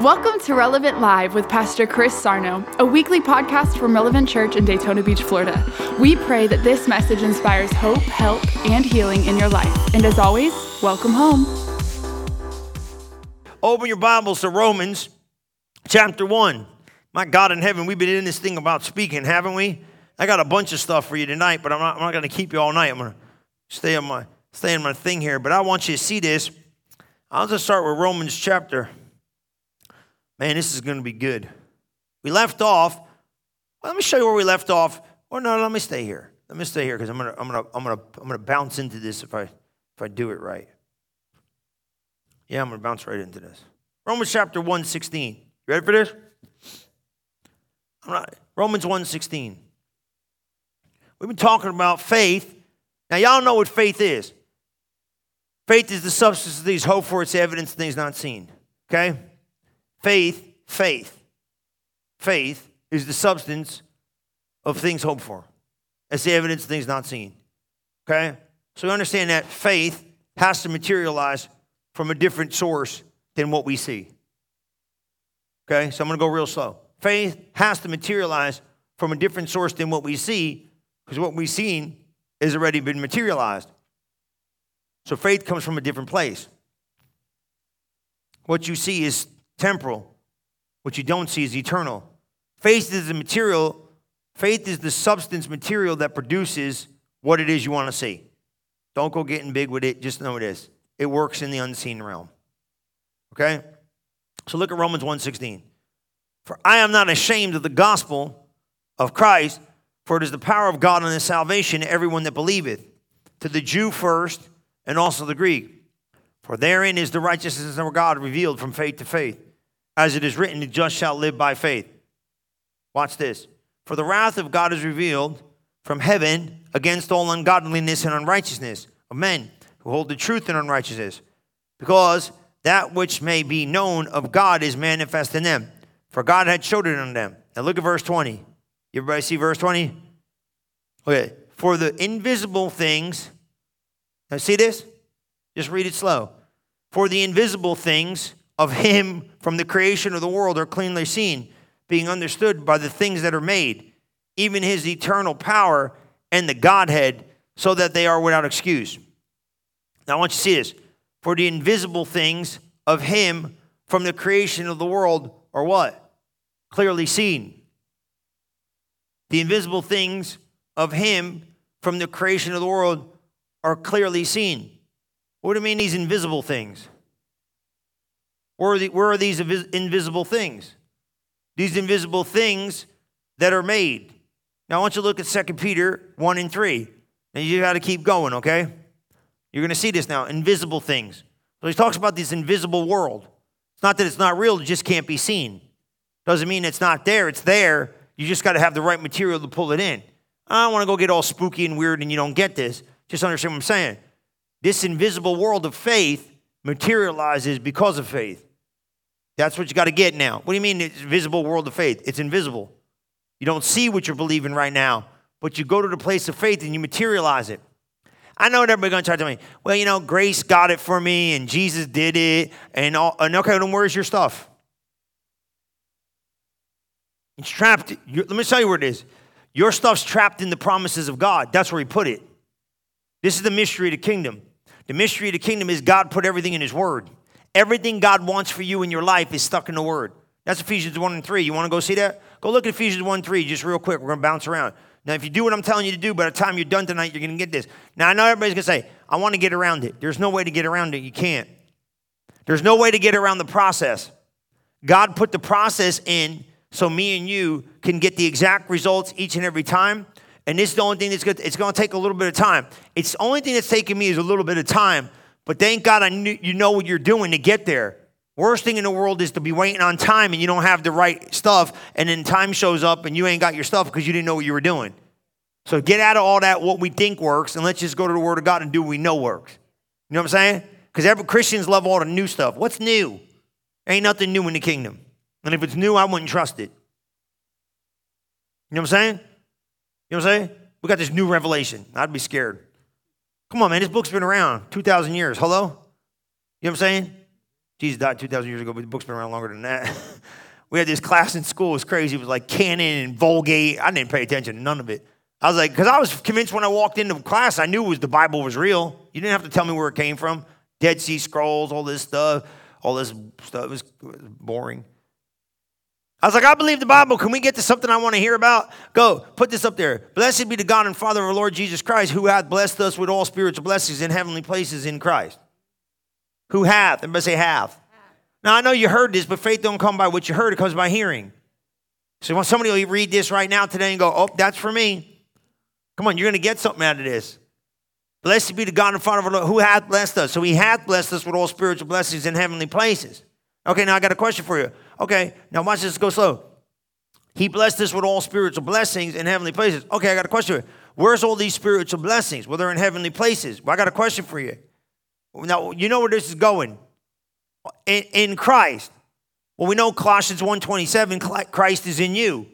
Welcome to Relevant Live with Pastor Chris Sarno, a weekly podcast from Relevant Church in Daytona Beach, Florida. We pray that this message inspires hope, help, and healing in your life. And as always, welcome home. Open your Bibles to Romans chapter 1. My God in heaven, we've been in this thing about speaking, haven't we? I got a bunch of stuff for you tonight, but I'm not, not going to keep you all night. I'm going to stay on my stay my thing here, but I want you to see this. I'll just start with Romans chapter Man, this is going to be good. We left off. Well, let me show you where we left off. Or no, let me stay here. Let me stay here because I'm gonna, I'm gonna, I'm gonna, I'm gonna bounce into this if I, if I do it right. Yeah, I'm gonna bounce right into this. Romans chapter 1, 16. You ready for this? Right. Romans 1, 16. We've been talking about faith. Now, y'all know what faith is. Faith is the substance of things hoped for, it's evidence of things not seen. Okay? Faith, faith. Faith is the substance of things hoped for. It's the evidence of things not seen. Okay? So we understand that faith has to materialize from a different source than what we see. Okay? So I'm going to go real slow. Faith has to materialize from a different source than what we see because what we've seen has already been materialized. So faith comes from a different place. What you see is temporal. What you don't see is eternal. Faith is the material, faith is the substance material that produces what it is you want to see. Don't go getting big with it, just know it is. It works in the unseen realm. Okay? So look at Romans 1:16. For I am not ashamed of the gospel of Christ, for it is the power of God unto salvation to everyone that believeth, to the Jew first, and also the Greek. For therein is the righteousness of God revealed from faith to faith. As it is written, the just shall live by faith. Watch this. For the wrath of God is revealed from heaven against all ungodliness and unrighteousness of men who hold the truth in unrighteousness, because that which may be known of God is manifest in them. For God had showed it unto them. Now look at verse 20. Everybody see verse 20? Okay. For the invisible things, now see this? Just read it slow. For the invisible things of him from the creation of the world are cleanly seen, being understood by the things that are made, even his eternal power and the Godhead, so that they are without excuse. Now I want you to see this. For the invisible things of him from the creation of the world are what? Clearly seen. The invisible things of him from the creation of the world are clearly seen. What do you mean, these invisible things? Where are, the, where are these invisible things? These invisible things that are made. Now, I want you to look at 2 Peter 1 and 3. And you got to keep going, okay? You're going to see this now invisible things. So he talks about this invisible world. It's not that it's not real, it just can't be seen. Doesn't mean it's not there, it's there. You just got to have the right material to pull it in. I don't want to go get all spooky and weird and you don't get this. Just understand what I'm saying. This invisible world of faith materializes because of faith. That's what you got to get now. What do you mean it's visible world of faith? It's invisible. You don't see what you're believing right now, but you go to the place of faith and you materialize it. I know what everybody's going to try to tell me, well, you know, grace got it for me and Jesus did it. And, all, and okay, then where's your stuff? It's trapped. Let me tell you where it is. Your stuff's trapped in the promises of God. That's where He put it. This is the mystery of the kingdom. The mystery of the kingdom is God put everything in His Word. Everything God wants for you in your life is stuck in the Word. That's Ephesians 1 and 3. You want to go see that? Go look at Ephesians 1 3 just real quick. We're going to bounce around. Now, if you do what I'm telling you to do, by the time you're done tonight, you're going to get this. Now, I know everybody's going to say, I want to get around it. There's no way to get around it. You can't. There's no way to get around the process. God put the process in so me and you can get the exact results each and every time. And this is the only thing that's good. It's going to take a little bit of time. It's the only thing that's taking me is a little bit of time. But thank God I knew, you know what you're doing to get there. Worst thing in the world is to be waiting on time and you don't have the right stuff, and then time shows up and you ain't got your stuff because you didn't know what you were doing. So get out of all that what we think works and let's just go to the Word of God and do what we know works. You know what I'm saying? Because every Christians love all the new stuff. What's new? Ain't nothing new in the kingdom. And if it's new, I wouldn't trust it. You know what I'm saying? You know what I'm saying? We got this new revelation. I'd be scared. Come on, man. This book's been around 2,000 years. Hello? You know what I'm saying? Jesus died 2,000 years ago, but the book's been around longer than that. we had this class in school. It was crazy. It was like canon and Vulgate. I didn't pay attention to none of it. I was like, because I was convinced when I walked into class, I knew was the Bible was real. You didn't have to tell me where it came from. Dead Sea Scrolls, all this stuff, all this stuff. It was boring. I was like, I believe the Bible. Can we get to something I want to hear about? Go, put this up there. Blessed be the God and Father of our Lord Jesus Christ, who hath blessed us with all spiritual blessings in heavenly places in Christ. Who hath? Everybody say hath. Now I know you heard this, but faith don't come by what you heard, it comes by hearing. So when somebody will read this right now today and go, Oh, that's for me. Come on, you're gonna get something out of this. Blessed be the God and Father of our Lord, who hath blessed us. So he hath blessed us with all spiritual blessings in heavenly places. Okay, now I got a question for you. Okay, now watch this go slow. He blessed us with all spiritual blessings in heavenly places. Okay, I got a question. Where's all these spiritual blessings? Well, they're in heavenly places. Well, I got a question for you. Now, you know where this is going. In, in Christ. Well, we know Colossians 1.27, Christ is in you.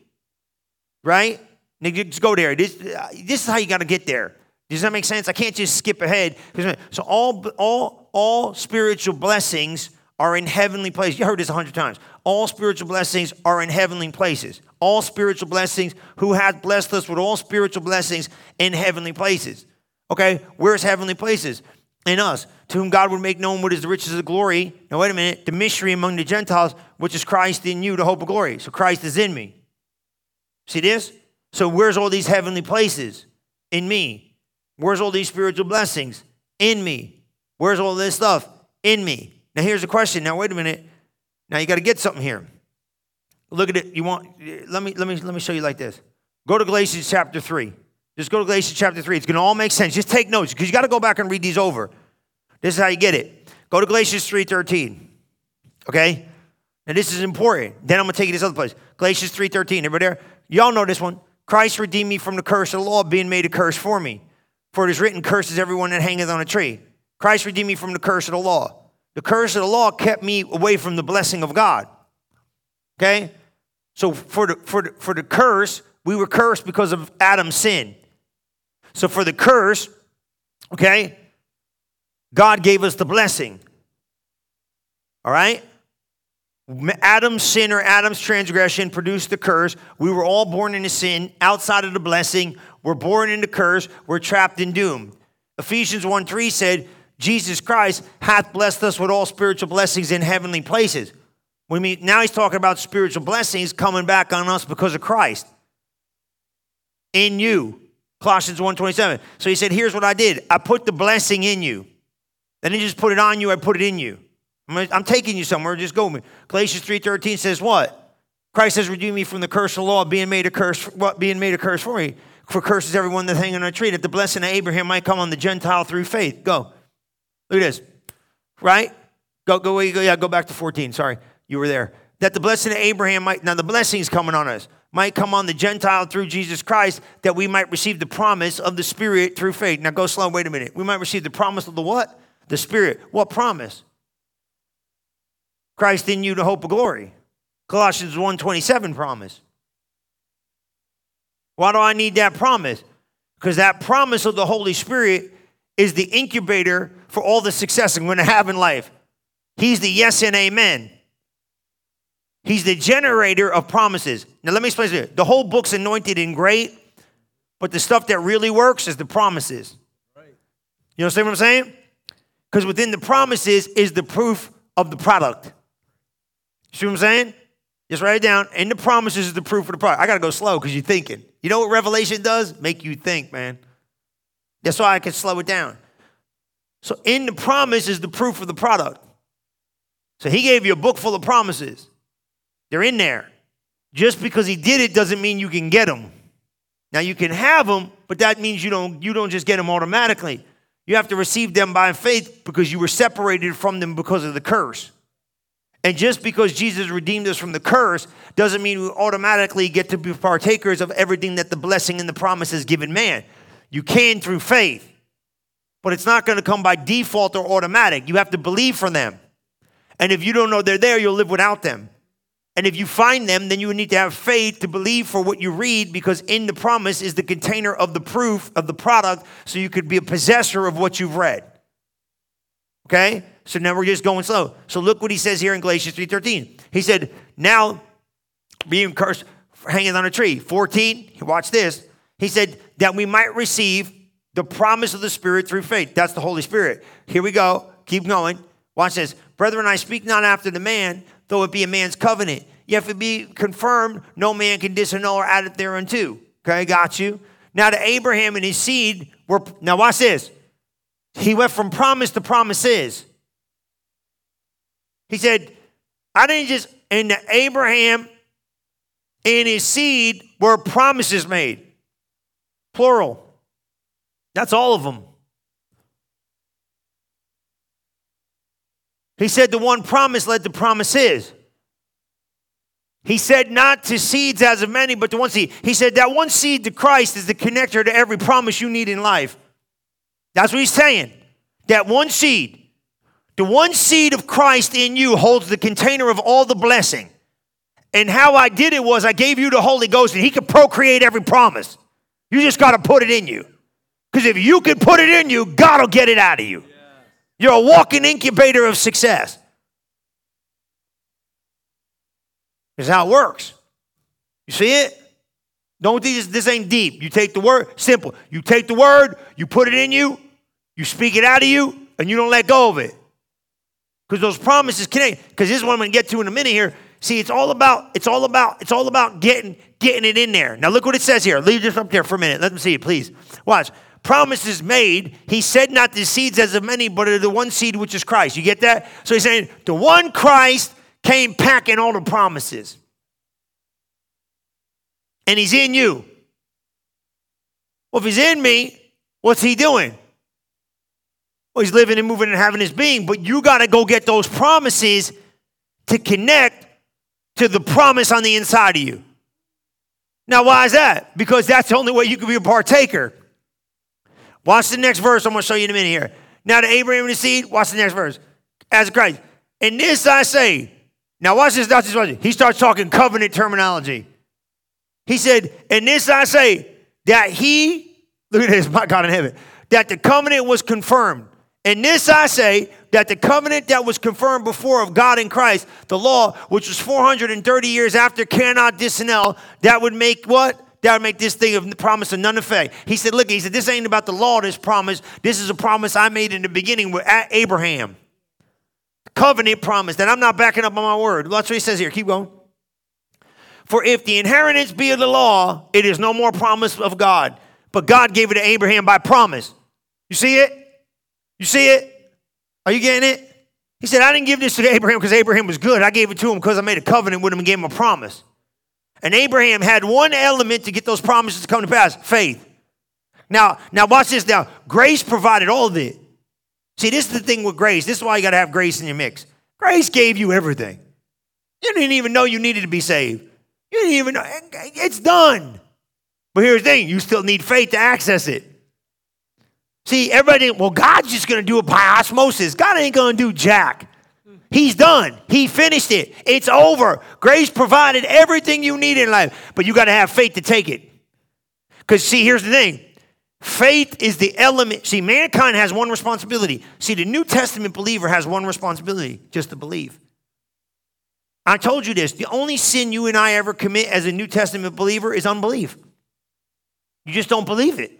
Right? Now, just go there. This, this is how you got to get there. Does that make sense? I can't just skip ahead. So all, all, all spiritual blessings are in heavenly places. You heard this a hundred times. All spiritual blessings are in heavenly places. All spiritual blessings, who hath blessed us with all spiritual blessings in heavenly places. Okay, where's heavenly places? In us, to whom God would make known what is the riches of glory. Now, wait a minute, the mystery among the Gentiles, which is Christ in you, the hope of glory. So Christ is in me. See this? So, where's all these heavenly places? In me. Where's all these spiritual blessings? In me. Where's all this stuff? In me. Now here's the question. Now wait a minute. Now you got to get something here. Look at it. You want let me let me let me show you like this. Go to Galatians chapter 3. Just go to Galatians chapter 3. It's going to all make sense. Just take notes because you got to go back and read these over. This is how you get it. Go to Galatians 3:13. Okay? Now this is important. Then I'm going to take you to this other place. Galatians 3:13. Everybody there? Y'all know this one. Christ redeemed me from the curse of the law, being made a curse for me. For it is written, curses everyone that hangeth on a tree. Christ redeemed me from the curse of the law. The curse of the law kept me away from the blessing of God. Okay? So for the, for the, for the curse, we were cursed because of Adam's sin. So for the curse, okay, God gave us the blessing. All right? Adam's sin or Adam's transgression produced the curse. We were all born into sin, outside of the blessing. We're born into curse. We're trapped in doom. Ephesians 1 3 said, Jesus Christ hath blessed us with all spiritual blessings in heavenly places. We mean now he's talking about spiritual blessings coming back on us because of Christ. In you. Colossians 1:27. So he said, here's what I did. I put the blessing in you. I didn't just put it on you, I put it in you. I'm, taking you somewhere. Just go with me. Galatians 3:13 says what? Christ has redeemed me from the curse of the law, being made a curse, what being made a curse for me. For curses everyone that hang on a tree, that the blessing of Abraham might come on the Gentile through faith. Go. Look at this. Right? Go, go, go, yeah, go back to 14. Sorry, you were there. That the blessing of Abraham might, now the blessing is coming on us, might come on the Gentile through Jesus Christ, that we might receive the promise of the Spirit through faith. Now go slow, wait a minute. We might receive the promise of the what? The Spirit. What promise? Christ in you, the hope of glory. Colossians 1.27 promise. Why do I need that promise? Because that promise of the Holy Spirit is the incubator for all the success I'm going to have in life. He's the yes and amen. He's the generator of promises. Now, let me explain to you. The whole book's anointed and great, but the stuff that really works is the promises. Right. You understand what I'm saying? Because within the promises is the proof of the product. You see what I'm saying? Just write it down. And the promises is the proof of the product. I got to go slow because you're thinking. You know what revelation does? Make you think, man. That's why I can slow it down. So in the promise is the proof of the product. So he gave you a book full of promises. They're in there. Just because he did it doesn't mean you can get them. Now you can have them, but that means you don't you don't just get them automatically. You have to receive them by faith because you were separated from them because of the curse. And just because Jesus redeemed us from the curse doesn't mean we automatically get to be partakers of everything that the blessing and the promise has given man. You can through faith but it's not going to come by default or automatic. You have to believe for them. And if you don't know they're there, you'll live without them. And if you find them, then you need to have faith to believe for what you read because in the promise is the container of the proof of the product so you could be a possessor of what you've read. Okay? So now we're just going slow. So look what he says here in Galatians 3:13. He said, "Now being cursed hanging on a tree." 14, watch this. He said that we might receive the promise of the Spirit through faith. That's the Holy Spirit. Here we go. Keep going. Watch this. Brethren, I speak not after the man, though it be a man's covenant. Yet if it be confirmed, no man can disannul or add it thereunto. Okay, got you. Now to Abraham and his seed were, now watch this. He went from promise to promises. He said, I didn't just, and to Abraham and his seed were promises made. Plural. That's all of them. He said the one promise led to promises. He said not to seeds as of many, but to one seed. He said that one seed to Christ is the connector to every promise you need in life. That's what he's saying. That one seed, the one seed of Christ in you holds the container of all the blessing. And how I did it was I gave you the Holy Ghost and he could procreate every promise. You just got to put it in you. Because if you can put it in you, God will get it out of you. You're a walking incubator of success. Is how it works. You see it? Don't think this, this ain't deep. You take the word, simple. You take the word, you put it in you, you speak it out of you, and you don't let go of it. Because those promises connect. Because this is what I'm gonna get to in a minute here. See, it's all about, it's all about, it's all about getting, getting it in there. Now look what it says here. Leave this up there for a minute. Let them see it, please. Watch promises made, he said not the seeds as of many, but of the one seed which is Christ. You get that? So he's saying the one Christ came packing all the promises. And he's in you. Well, if he's in me, what's he doing? Well, he's living and moving and having his being, but you got to go get those promises to connect to the promise on the inside of you. Now, why is that? Because that's the only way you can be a partaker. Watch the next verse. I'm going to show you in a minute here. Now to Abraham and his seed, watch the next verse. As Christ. And this I say. Now watch this. Watch this. He starts talking covenant terminology. He said, and this I say, that he, look at this, my God in heaven, that the covenant was confirmed. And this I say, that the covenant that was confirmed before of God in Christ, the law, which was 430 years after, cannot disannul, that would make what? That would make this thing of promise of none effect. He said, Look, he said, this ain't about the law, this promise. This is a promise I made in the beginning with Abraham. Covenant promise that I'm not backing up on my word. That's what he says here. Keep going. For if the inheritance be of the law, it is no more promise of God. But God gave it to Abraham by promise. You see it? You see it? Are you getting it? He said, I didn't give this to Abraham because Abraham was good. I gave it to him because I made a covenant with him and gave him a promise. And Abraham had one element to get those promises to come to pass faith. Now, now watch this now. Grace provided all of it. See, this is the thing with grace. This is why you got to have grace in your mix. Grace gave you everything. You didn't even know you needed to be saved. You didn't even know. It's done. But here's the thing you still need faith to access it. See, everybody, well, God's just going to do it by osmosis. God ain't going to do jack. He's done. He finished it. It's over. Grace provided everything you need in life, but you got to have faith to take it. Because, see, here's the thing faith is the element. See, mankind has one responsibility. See, the New Testament believer has one responsibility just to believe. I told you this the only sin you and I ever commit as a New Testament believer is unbelief. You just don't believe it.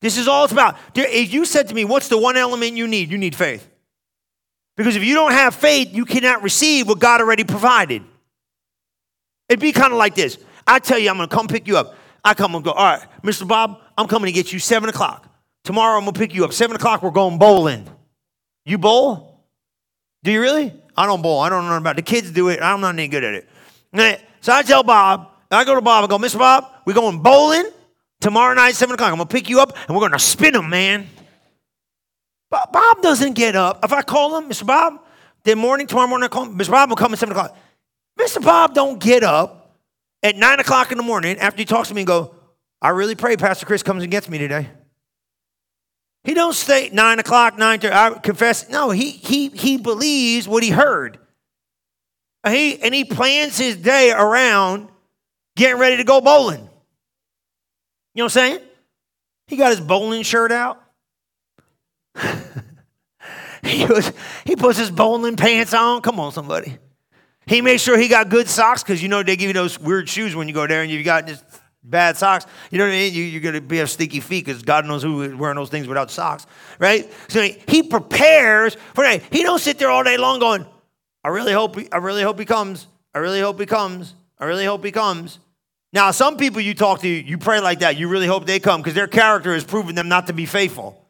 This is all it's about. If you said to me, What's the one element you need? You need faith. Because if you don't have faith, you cannot receive what God already provided. It'd be kind of like this. I tell you, I'm going to come pick you up. I come and go, all right, Mr. Bob, I'm coming to get you 7 o'clock. Tomorrow I'm going to pick you up. 7 o'clock, we're going bowling. You bowl? Do you really? I don't bowl. I don't know about it. The kids do it. I'm not any good at it. So I tell Bob, I go to Bob, I go, Mr. Bob, we're going bowling tomorrow night, 7 o'clock. I'm going to pick you up and we're going to spin them, man. Bob doesn't get up. If I call him, Mr. Bob, then morning, tomorrow morning, I call him, Mr. Bob will come at 7 o'clock. Mr. Bob don't get up at 9 o'clock in the morning after he talks to me and go, I really pray Pastor Chris comes and gets me today. He don't stay 9 o'clock, 9 30, I confess. No, he, he, he believes what he heard. He, and he plans his day around getting ready to go bowling. You know what I'm saying? He got his bowling shirt out. He, was, he puts his bowling pants on. Come on, somebody. He makes sure he got good socks because you know they give you those weird shoes when you go there and you've got just bad socks. You know what I mean? You, are going to be have sticky feet because God knows who is wearing those things without socks, right? So he prepares for that. He don't sit there all day long going, I really hope he, I really hope he comes. I really hope he comes. I really hope he comes. Now, some people you talk to, you pray like that. You really hope they come because their character has proven them not to be faithful.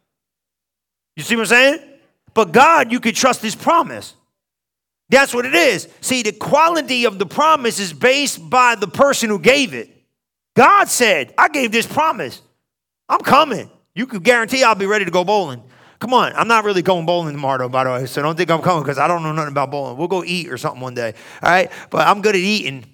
You see what I'm saying? But God, you can trust his promise. That's what it is. See, the quality of the promise is based by the person who gave it. God said, I gave this promise. I'm coming. You can guarantee I'll be ready to go bowling. Come on, I'm not really going bowling tomorrow, by the way, so don't think I'm coming because I don't know nothing about bowling. We'll go eat or something one day, all right? But I'm good at eating.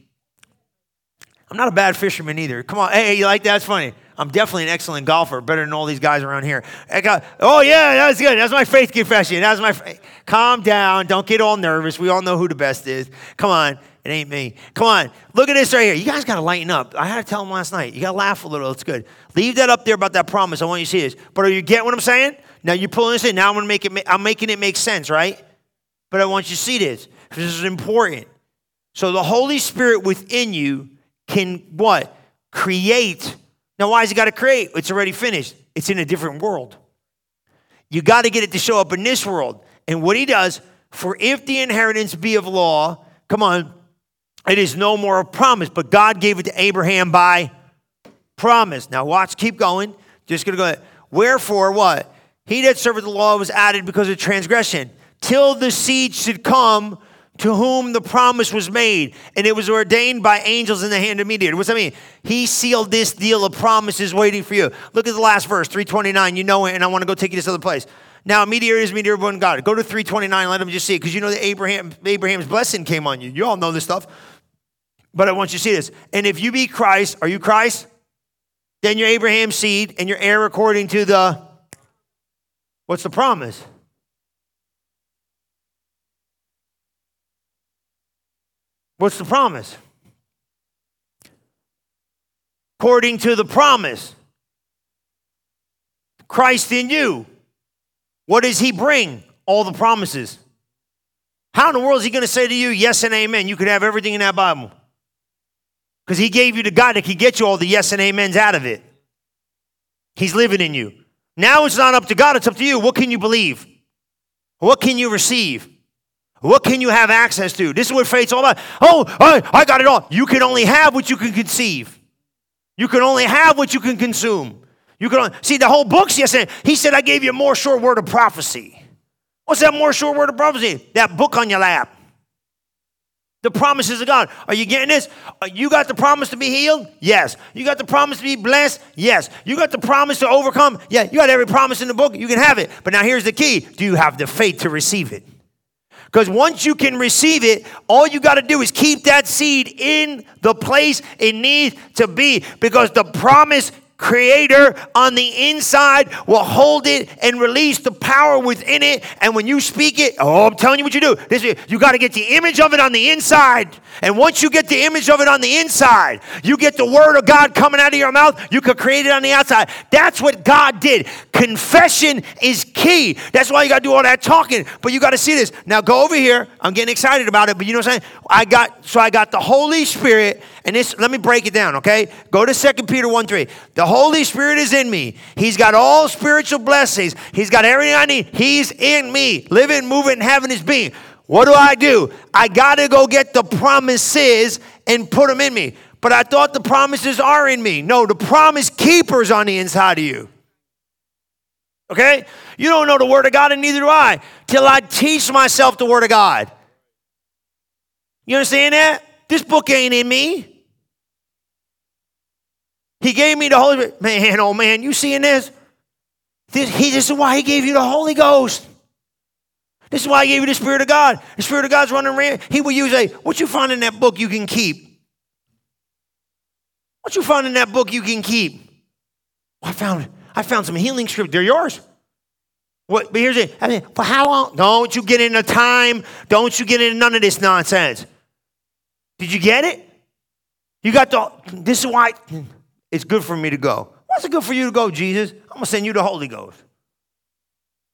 I'm not a bad fisherman either. Come on, hey, you like that? That's funny. I'm definitely an excellent golfer, better than all these guys around here. Got, oh, yeah, that's good. That's my faith confession. That's my faith. Calm down. Don't get all nervous. We all know who the best is. Come on. It ain't me. Come on. Look at this right here. You guys got to lighten up. I had to tell them last night. You got to laugh a little. It's good. Leave that up there about that promise. I want you to see this. But are you getting what I'm saying? Now you're pulling this in. Now I'm going to make it, I'm making it make sense, right? But I want you to see this. This is important. So the Holy Spirit within you can what? Create. Now, why has he got to create? It's already finished. It's in a different world. You got to get it to show up in this world. And what he does, for if the inheritance be of law, come on, it is no more a promise, but God gave it to Abraham by promise. Now, watch, keep going. Just gonna go. Wherefore, what? He that serveth the law was added because of transgression, till the seed should come to whom the promise was made, and it was ordained by angels in the hand of mediator. What's that mean? He sealed this deal of promises waiting for you. Look at the last verse, 329. You know it, and I want to go take you to this other place. Now, mediator is mediator one God. Go to 329, let him just see it, because you know that Abraham, Abraham's blessing came on you. You all know this stuff. But I want you to see this. And if you be Christ, are you Christ? Then you're Abraham's seed, and you're heir according to the What's the promise? What's the promise? According to the promise, Christ in you. What does he bring? All the promises. How in the world is he going to say to you, yes and amen? You could have everything in that Bible. Because he gave you the God that could get you all the yes and amens out of it. He's living in you. Now it's not up to God, it's up to you. What can you believe? What can you receive? What can you have access to? This is what faith's all about. Oh, I, I got it all. You can only have what you can conceive. You can only have what you can consume. You can only, see the whole book's yesterday. He said, I gave you a more sure word of prophecy. What's that more sure word of prophecy? That book on your lap. The promises of God. Are you getting this? Uh, you got the promise to be healed? Yes. You got the promise to be blessed? Yes. You got the promise to overcome? Yeah. You got every promise in the book. You can have it. But now here's the key do you have the faith to receive it? Because once you can receive it, all you got to do is keep that seed in the place it needs to be. Because the promise creator on the inside will hold it and release the power within it. And when you speak it, oh, I'm telling you what you do. This is, you got to get the image of it on the inside. And once you get the image of it on the inside, you get the word of God coming out of your mouth. You can create it on the outside. That's what God did. Confession is key. That's why you got to do all that talking. But you got to see this. Now go over here. I'm getting excited about it. But you know what I'm saying? I got so I got the Holy Spirit. And this, let me break it down, okay? Go to 2 Peter 1 3. The Holy Spirit is in me. He's got all spiritual blessings. He's got everything I need. He's in me. Living, moving, having his being. What do I do? I got to go get the promises and put them in me. But I thought the promises are in me. No, the promise keeper's on the inside of you. Okay? You don't know the Word of God, and neither do I, till I teach myself the Word of God. You understand that? This book ain't in me. He gave me the Holy Spirit. Man, oh man, you seeing this? This, he, this is why he gave you the Holy Ghost. This is why he gave you the Spirit of God. The Spirit of God's running around. He will use a, what you find in that book you can keep? What you find in that book you can keep? I found, I found some healing script. They're yours. What, but here's it. I mean, for how long? Don't you get into time. Don't you get into none of this nonsense. Did you get it? You got the, this is why it's good for me to go. What's it good for you to go, Jesus? I'm going to send you the Holy Ghost.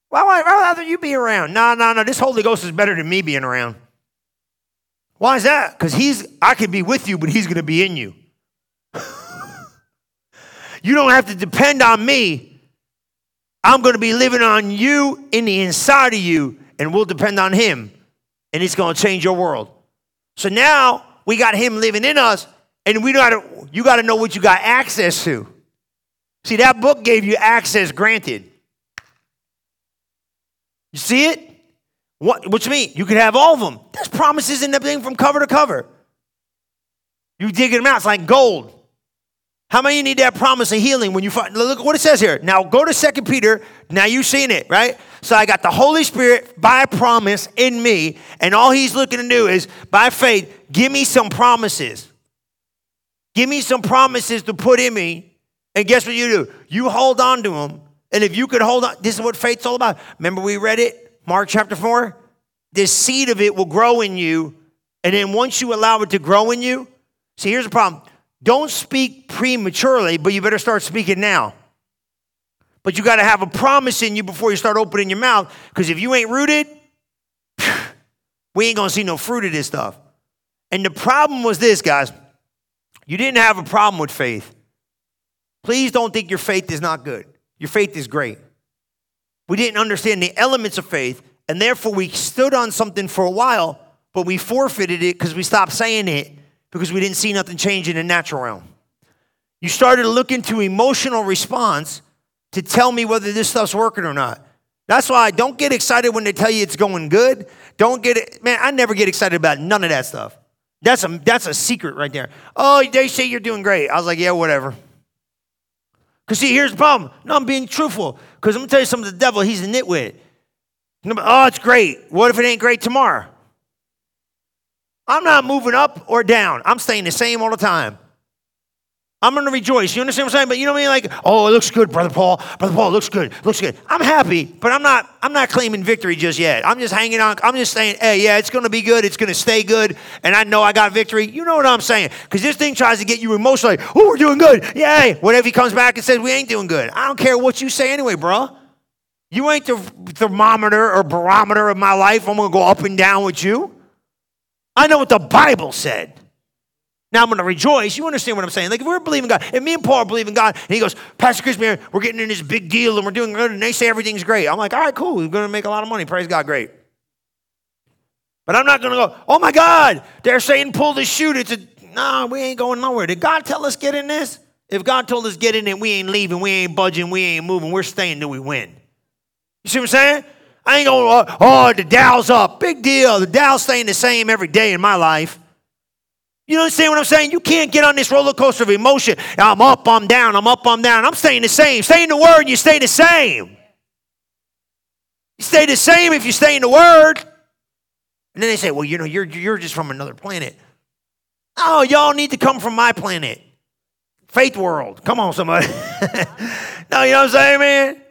Why would I rather you be around? No, no, no. This Holy Ghost is better than me being around. Why is that? Because he's I could be with you, but he's gonna be in you. you don't have to depend on me. I'm gonna be living on you in the inside of you, and we'll depend on him, and it's gonna change your world. So now we got him living in us, and we gotta you gotta know what you got access to. See, that book gave you access granted. You see it? What, what you mean? You could have all of them. There's promises in the thing from cover to cover. You dig them out, it's like gold. How many you need that promise of healing when you find look what it says here. Now go to Second Peter. Now you've seen it, right? So I got the Holy Spirit by promise in me, and all he's looking to do is by faith, give me some promises. Give me some promises to put in me. And guess what you do? You hold on to them and if you could hold on, this is what faith's all about. Remember, we read it, Mark chapter 4? This seed of it will grow in you. And then once you allow it to grow in you, see, here's the problem. Don't speak prematurely, but you better start speaking now. But you got to have a promise in you before you start opening your mouth. Because if you ain't rooted, we ain't going to see no fruit of this stuff. And the problem was this, guys. You didn't have a problem with faith. Please don't think your faith is not good. Your faith is great. We didn't understand the elements of faith, and therefore we stood on something for a while, but we forfeited it because we stopped saying it because we didn't see nothing change in the natural realm. You started to look into emotional response to tell me whether this stuff's working or not. That's why I don't get excited when they tell you it's going good. Don't get it, man. I never get excited about none of that stuff. That's a that's a secret right there. Oh, they say you're doing great. I was like, yeah, whatever. Because see, here's the problem. No, I'm being truthful. Because I'm going to tell you something, the devil, he's a nitwit. Oh, it's great. What if it ain't great tomorrow? I'm not moving up or down. I'm staying the same all the time. I'm going to rejoice. You understand what I'm saying? But you know what I mean? Like, oh, it looks good, brother Paul. Brother Paul, looks good. Looks good. I'm happy, but I'm not. I'm not claiming victory just yet. I'm just hanging on. I'm just saying, hey, yeah, it's going to be good. It's going to stay good, and I know I got victory. You know what I'm saying? Because this thing tries to get you emotionally. Oh, we're doing good. Yay! What if he comes back and says we ain't doing good? I don't care what you say anyway, bro. You ain't the thermometer or barometer of my life. I'm going to go up and down with you. I know what the Bible said. Now I'm going to rejoice. You understand what I'm saying? Like if we're believing God, and me and Paul are believing God, and he goes, Pastor Chris, we're getting in this big deal and we're doing good, and they say everything's great. I'm like, all right, cool. We're going to make a lot of money. Praise God, great. But I'm not going to go, oh my God, they're saying pull the chute. It's a, no, we ain't going nowhere. Did God tell us get in this? If God told us get in it, we ain't leaving, we ain't budging, we ain't moving. We're staying till we win. You see what I'm saying? I ain't going, oh, oh, the Dow's up. Big deal. The Dow's staying the same every day in my life. You understand what I'm saying? You can't get on this roller coaster of emotion. I'm up, I'm down, I'm up, I'm down. I'm staying the same. Stay in the Word, you stay the same. You stay the same if you stay in the Word. And then they say, well, you know, you're, you're just from another planet. Oh, y'all need to come from my planet. Faith world. Come on, somebody. no, you know what I'm saying, man?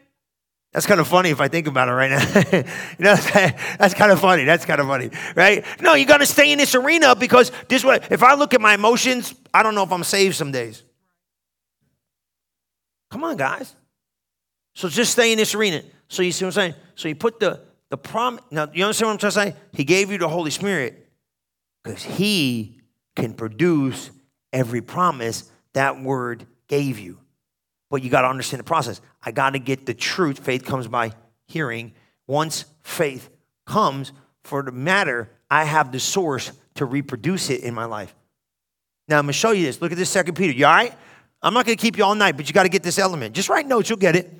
That's kind of funny if I think about it right now. you know, that's kind of funny. That's kind of funny, right? No, you got to stay in this arena because this way, if I look at my emotions, I don't know if I'm saved some days. Come on, guys. So just stay in this arena. So you see what I'm saying? So you put the the prom. Now you understand what I'm trying to say? He gave you the Holy Spirit because He can produce every promise that word gave you. But you got to understand the process. I got to get the truth. Faith comes by hearing. Once faith comes for the matter, I have the source to reproduce it in my life. Now I'm gonna show you this. Look at this second Peter. You all right? I'm not gonna keep you all night, but you got to get this element. Just write notes, you'll get it.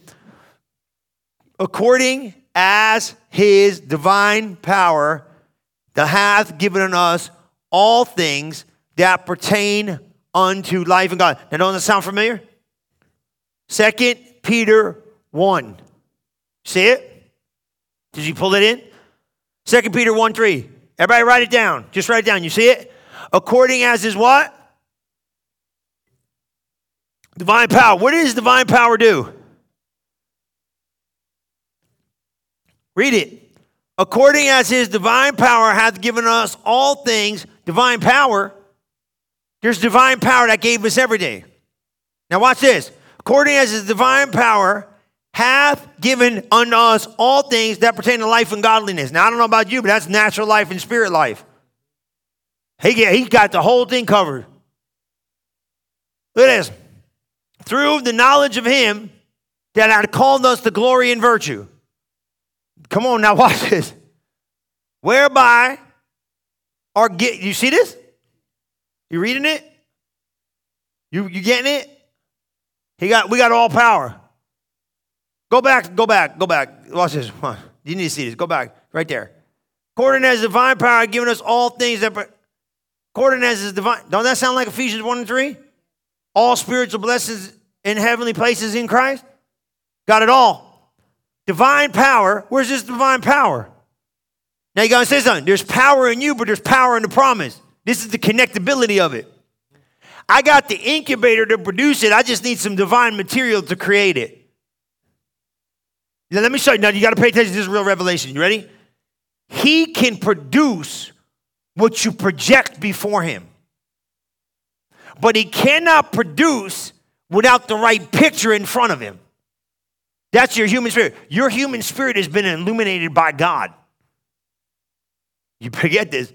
According as his divine power that hath given us all things that pertain unto life and God. Now, don't that sound familiar? Second Peter 1. See it? Did you pull it in? Second Peter 1 3. Everybody write it down. Just write it down. You see it? According as is what? Divine power. What does divine power do? Read it. According as his divine power hath given us all things, divine power. There's divine power that gave us every day. Now watch this according as his divine power hath given unto us all things that pertain to life and godliness. Now, I don't know about you, but that's natural life and spirit life. He, get, he got the whole thing covered. Look at this. Through the knowledge of him that had called us to glory and virtue. Come on now, watch this. Whereby are get you see this? You reading it? You you getting it? He got we got all power. Go back, go back, go back. Watch this. You need to see this. Go back right there. According as divine power given us all things that according as his divine. Don't that sound like Ephesians 1 and 3? All spiritual blessings in heavenly places in Christ. Got it all. Divine power. Where's this divine power? Now you gotta say something. There's power in you, but there's power in the promise. This is the connectability of it. I got the incubator to produce it. I just need some divine material to create it. Now, let me show you. Now, you got to pay attention. To this is real revelation. You ready? He can produce what you project before him, but he cannot produce without the right picture in front of him. That's your human spirit. Your human spirit has been illuminated by God. You forget this.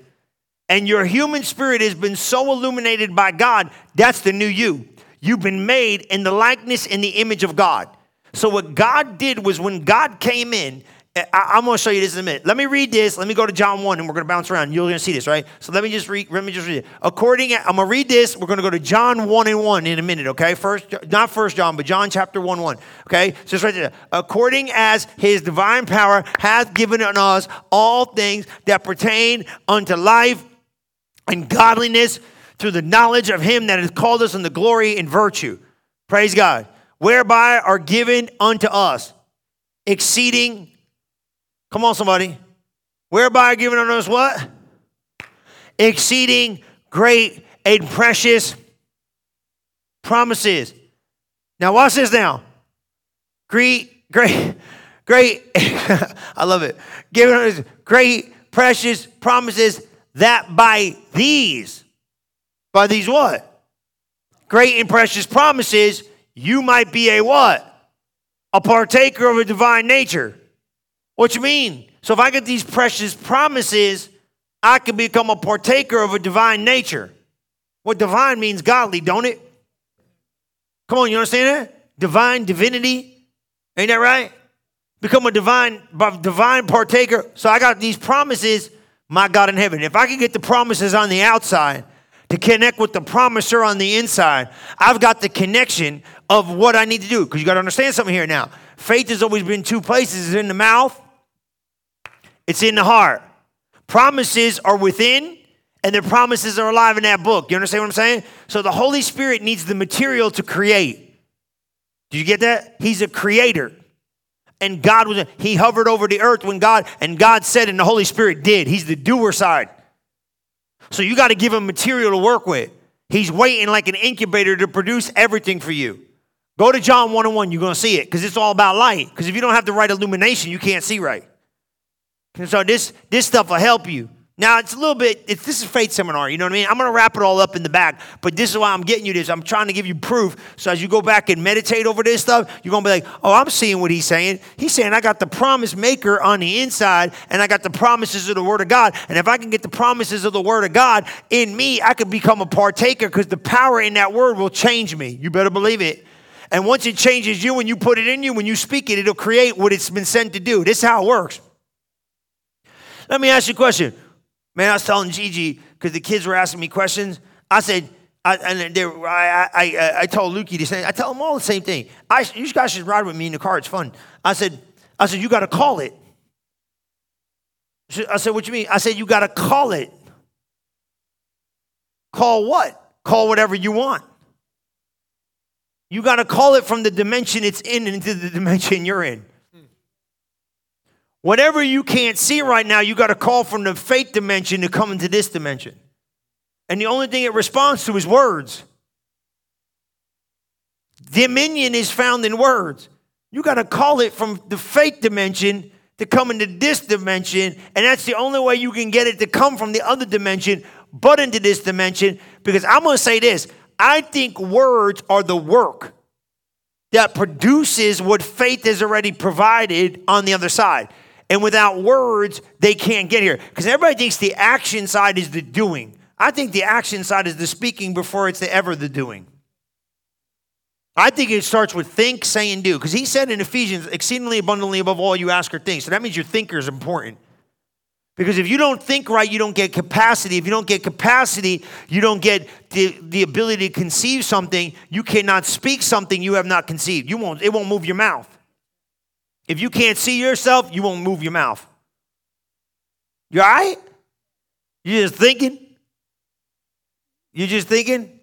And your human spirit has been so illuminated by God, that's the new you. You've been made in the likeness and the image of God. So, what God did was when God came in, eh, I, am going to show you this in a minute. Let me read this. Let me go to John 1 and we're going to bounce around. You're going to see this, right? So let me just read, let me just read it. According, I'm going to read this. We're going to go to John 1 and 1 in a minute, okay? First, not first John, but John chapter 1, 1. Okay? So it's right there. According as his divine power hath given unto us all things that pertain unto life and godliness through the knowledge of him that has called us in the glory and virtue. Praise God. Whereby are given unto us exceeding Come on, somebody. Whereby are given unto us what? Exceeding great and precious promises. Now, watch this now. Great, great, great. I love it. Giving us great, precious promises that by these, by these what? Great and precious promises, you might be a what? A partaker of a divine nature. What you mean? So if I get these precious promises, I can become a partaker of a divine nature. What divine means godly, don't it? Come on, you understand that? Divine divinity. Ain't that right? Become a divine divine partaker. So I got these promises, my God in heaven. If I can get the promises on the outside to connect with the promiser on the inside, I've got the connection of what I need to do. Because you got to understand something here now. Faith has always been two places: it's in the mouth it's in the heart. Promises are within, and the promises are alive in that book. You understand what I'm saying? So the Holy Spirit needs the material to create. Do you get that? He's a creator. And God was, he hovered over the earth when God, and God said, and the Holy Spirit did. He's the doer side. So you got to give him material to work with. He's waiting like an incubator to produce everything for you. Go to John 1 and 1, you're going to see it because it's all about light. Because if you don't have the right illumination, you can't see right. And so this this stuff will help you. Now it's a little bit. It's, this is faith seminar. You know what I mean? I'm going to wrap it all up in the back, but this is why I'm getting you this. I'm trying to give you proof. So as you go back and meditate over this stuff, you're going to be like, "Oh, I'm seeing what he's saying. He's saying I got the promise maker on the inside, and I got the promises of the Word of God. And if I can get the promises of the Word of God in me, I could become a partaker because the power in that Word will change me. You better believe it." And once it changes you and you put it in you, when you speak it, it'll create what it's been sent to do. This is how it works. Let me ask you a question. Man, I was telling Gigi because the kids were asking me questions. I said, I, and they, I, I, I told Lukey the same. I tell them all the same thing. I, you guys should ride with me in the car. It's fun. I said, I said, you got to call it. I said, what you mean? I said, you got to call it. Call what? Call whatever you want. You got to call it from the dimension it's in into the dimension you're in. Whatever you can't see right now, you got to call from the faith dimension to come into this dimension. And the only thing it responds to is words. Dominion is found in words. You got to call it from the faith dimension to come into this dimension. And that's the only way you can get it to come from the other dimension, but into this dimension. Because I'm going to say this I think words are the work that produces what faith has already provided on the other side. And without words, they can't get here. Because everybody thinks the action side is the doing. I think the action side is the speaking before it's the ever the doing. I think it starts with think, say, and do. Because he said in Ephesians, exceedingly abundantly above all you ask or think. So that means your thinker is important. Because if you don't think right, you don't get capacity. If you don't get capacity, you don't get the, the ability to conceive something. You cannot speak something you have not conceived. You won't, it won't move your mouth. If you can't see yourself, you won't move your mouth. You all right? You're just thinking? You're just thinking?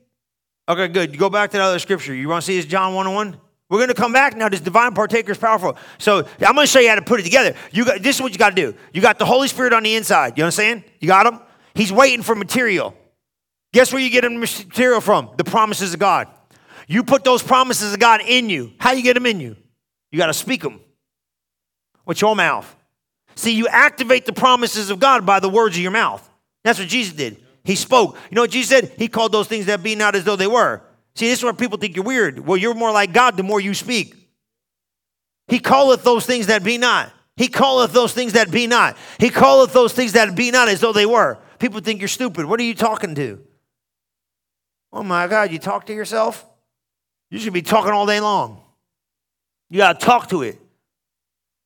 Okay, good. You go back to the other scripture. You want to see this John 1 1? We're going to come back now. This divine partaker is powerful. So I'm going to show you how to put it together. You got, this is what you got to do. You got the Holy Spirit on the inside. You understand? You got him? He's waiting for material. Guess where you get material from? The promises of God. You put those promises of God in you. How you get them in you? You got to speak them with your mouth. See, you activate the promises of God by the words of your mouth. That's what Jesus did. He spoke. You know what Jesus said? He called those things that be not as though they were. See, this is where people think you're weird. Well, you're more like God the more you speak. He calleth those things that be not. He calleth those things that be not. He calleth those things that be not as though they were. People think you're stupid. What are you talking to? Oh my God, you talk to yourself? You should be talking all day long. You got to talk to it.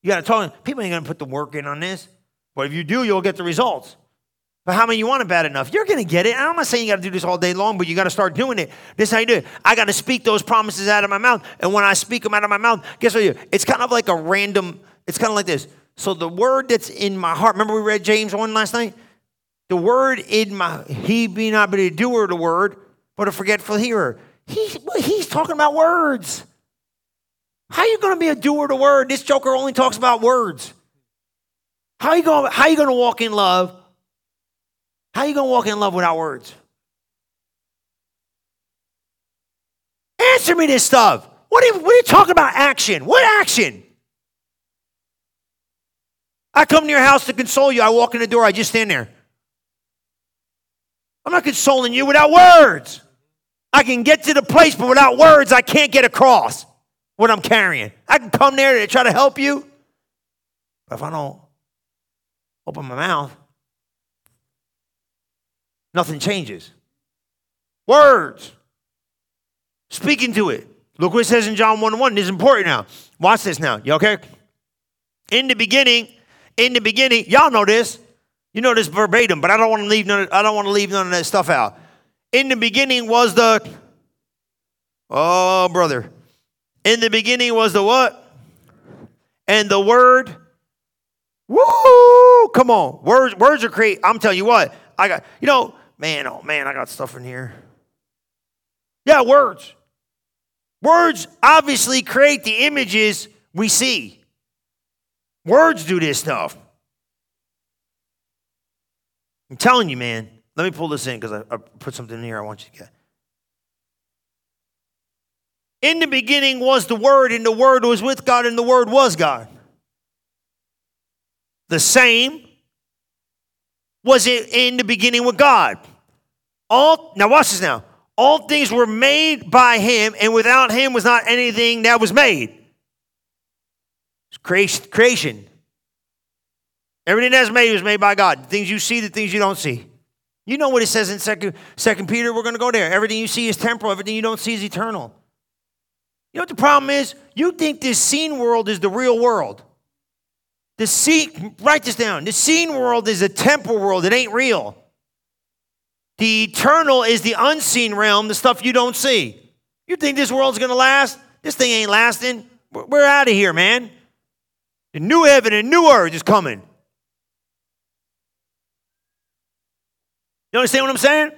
You got to talk. People ain't going to put the work in on this. But if you do, you'll get the results. But how many you want it bad enough? You're going to get it. I'm not saying you got to do this all day long, but you got to start doing it. This is how you do it. I got to speak those promises out of my mouth. And when I speak them out of my mouth, guess what you? It's kind of like a random, it's kind of like this. So the word that's in my heart, remember we read James 1 last night? The word in my, he be not but a doer of the word, but a forgetful hearer. He, he's talking about words. How you going to be a doer the word? This joker only talks about words. How you going, how you going to walk in love how you going to walk in love without words? Answer me this stuff. What are, you, what are you talking about action? What action? I come to your house to console you. I walk in the door, I just stand there. I'm not consoling you without words. I can get to the place, but without words, I can't get across what I'm carrying. I can come there to try to help you, but if I don't open my mouth, nothing changes. Words. Speaking to it. Look what it says in John 1 1. This is important now. Watch this now. You okay? In the beginning, in the beginning, y'all know this. You know this verbatim, but I don't want to leave none of, I don't want to leave none of that stuff out. In the beginning was the Oh, brother. In the beginning was the what? And the word. Woo! Come on. Words words are create. I'm telling you what. I got you know, Man, oh man, I got stuff in here. Yeah, words. Words obviously create the images we see. Words do this stuff. I'm telling you, man. Let me pull this in because I, I, put something in here I want you to get. In the beginning was the Word, and the Word was with God, and the Word was God. The same was it in the beginning with God. All now watch this now. All things were made by him, and without him was not anything that was made. It's creation. Everything that's made was made by God. The things you see, the things you don't see. You know what it says in Second, Second Peter. We're going to go there. Everything you see is temporal. Everything you don't see is eternal. You know what the problem is? You think this seen world is the real world. The scene, write this down. The seen world is a temporal world. It ain't real. The eternal is the unseen realm, the stuff you don't see. You think this world's gonna last? This thing ain't lasting. We're out of here, man. The new heaven and new earth is coming. You understand what I'm saying?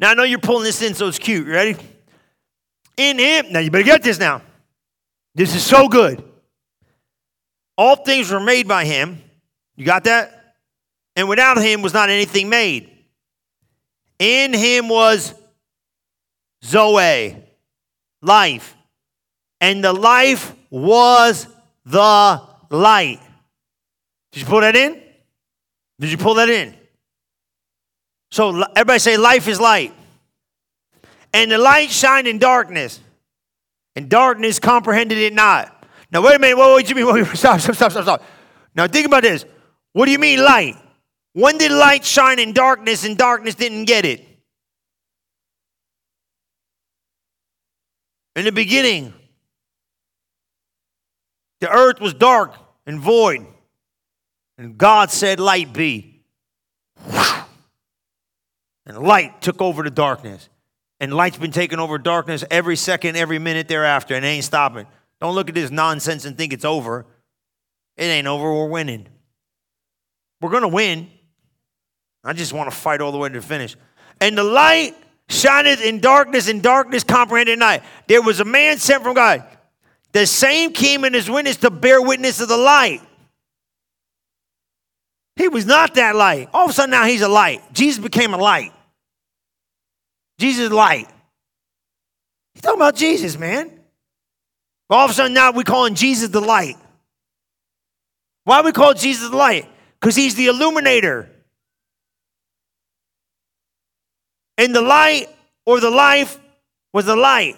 Now I know you're pulling this in, so it's cute. You ready? In him. Now you better get this now. This is so good. All things were made by him. You got that? And without him was not anything made. In him was Zoe, life. And the life was the light. Did you pull that in? Did you pull that in? So everybody say, life is light. And the light shined in darkness. and darkness comprehended it not. Now, wait a minute. Do you mean? Wait, stop, stop, stop, stop, stop. Now, think about this. What do you mean light? When did light shine in darkness and darkness didn't get it? In the beginning, the earth was dark and void, and God said, Light be. And light took over the darkness. And light's been taking over darkness every second, every minute thereafter, and it ain't stopping. Don't look at this nonsense and think it's over. It ain't over, we're winning. We're gonna win. I just want to fight all the way to the finish. And the light shineth in darkness, and darkness comprehended night. There was a man sent from God. The same came in his witness to bear witness of the light. He was not that light. All of a sudden now he's a light. Jesus became a light. Jesus light. He's talking about Jesus, man. All of a sudden now we call him Jesus the light. Why we call Jesus the light? Because he's the illuminator. And the light or the life was the light.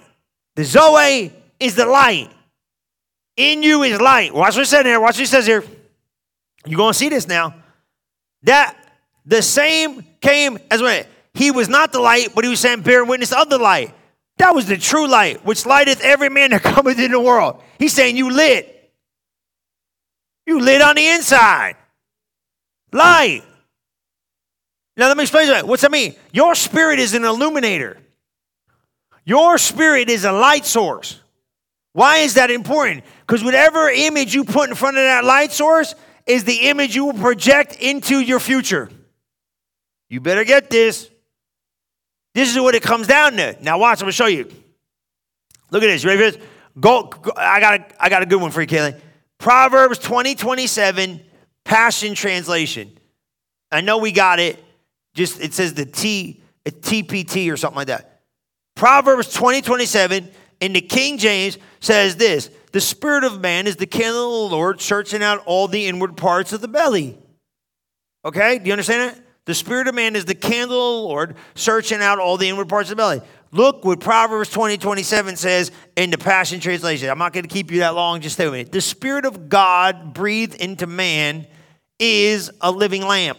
The Zoe is the light. In you is light. Watch what it says here. Watch what it says here. You're going to see this now. That the same came as when he was not the light, but he was saying, bearing witness of the light. That was the true light, which lighteth every man that cometh in the world. He's saying, You lit. You lit on the inside. Light. Now, let me explain that. What's that mean? Your spirit is an illuminator, your spirit is a light source. Why is that important? Because whatever image you put in front of that light source is the image you will project into your future. You better get this. This is what it comes down to. Now, watch, I'm gonna show you. Look at this. You ready for this? Go, go I, got a, I got a good one for you, Kaylee. Proverbs 20, 27, Passion Translation. I know we got it. Just it says the T, a TPT or something like that. Proverbs 20, 27 in the King James says this The spirit of man is the candle of the Lord, searching out all the inward parts of the belly. Okay? Do you understand it? The spirit of man is the candle of the Lord, searching out all the inward parts of the belly. Look what Proverbs 20, 27 says in the Passion Translation. I'm not going to keep you that long, just stay with me. The Spirit of God breathed into man is a living lamp,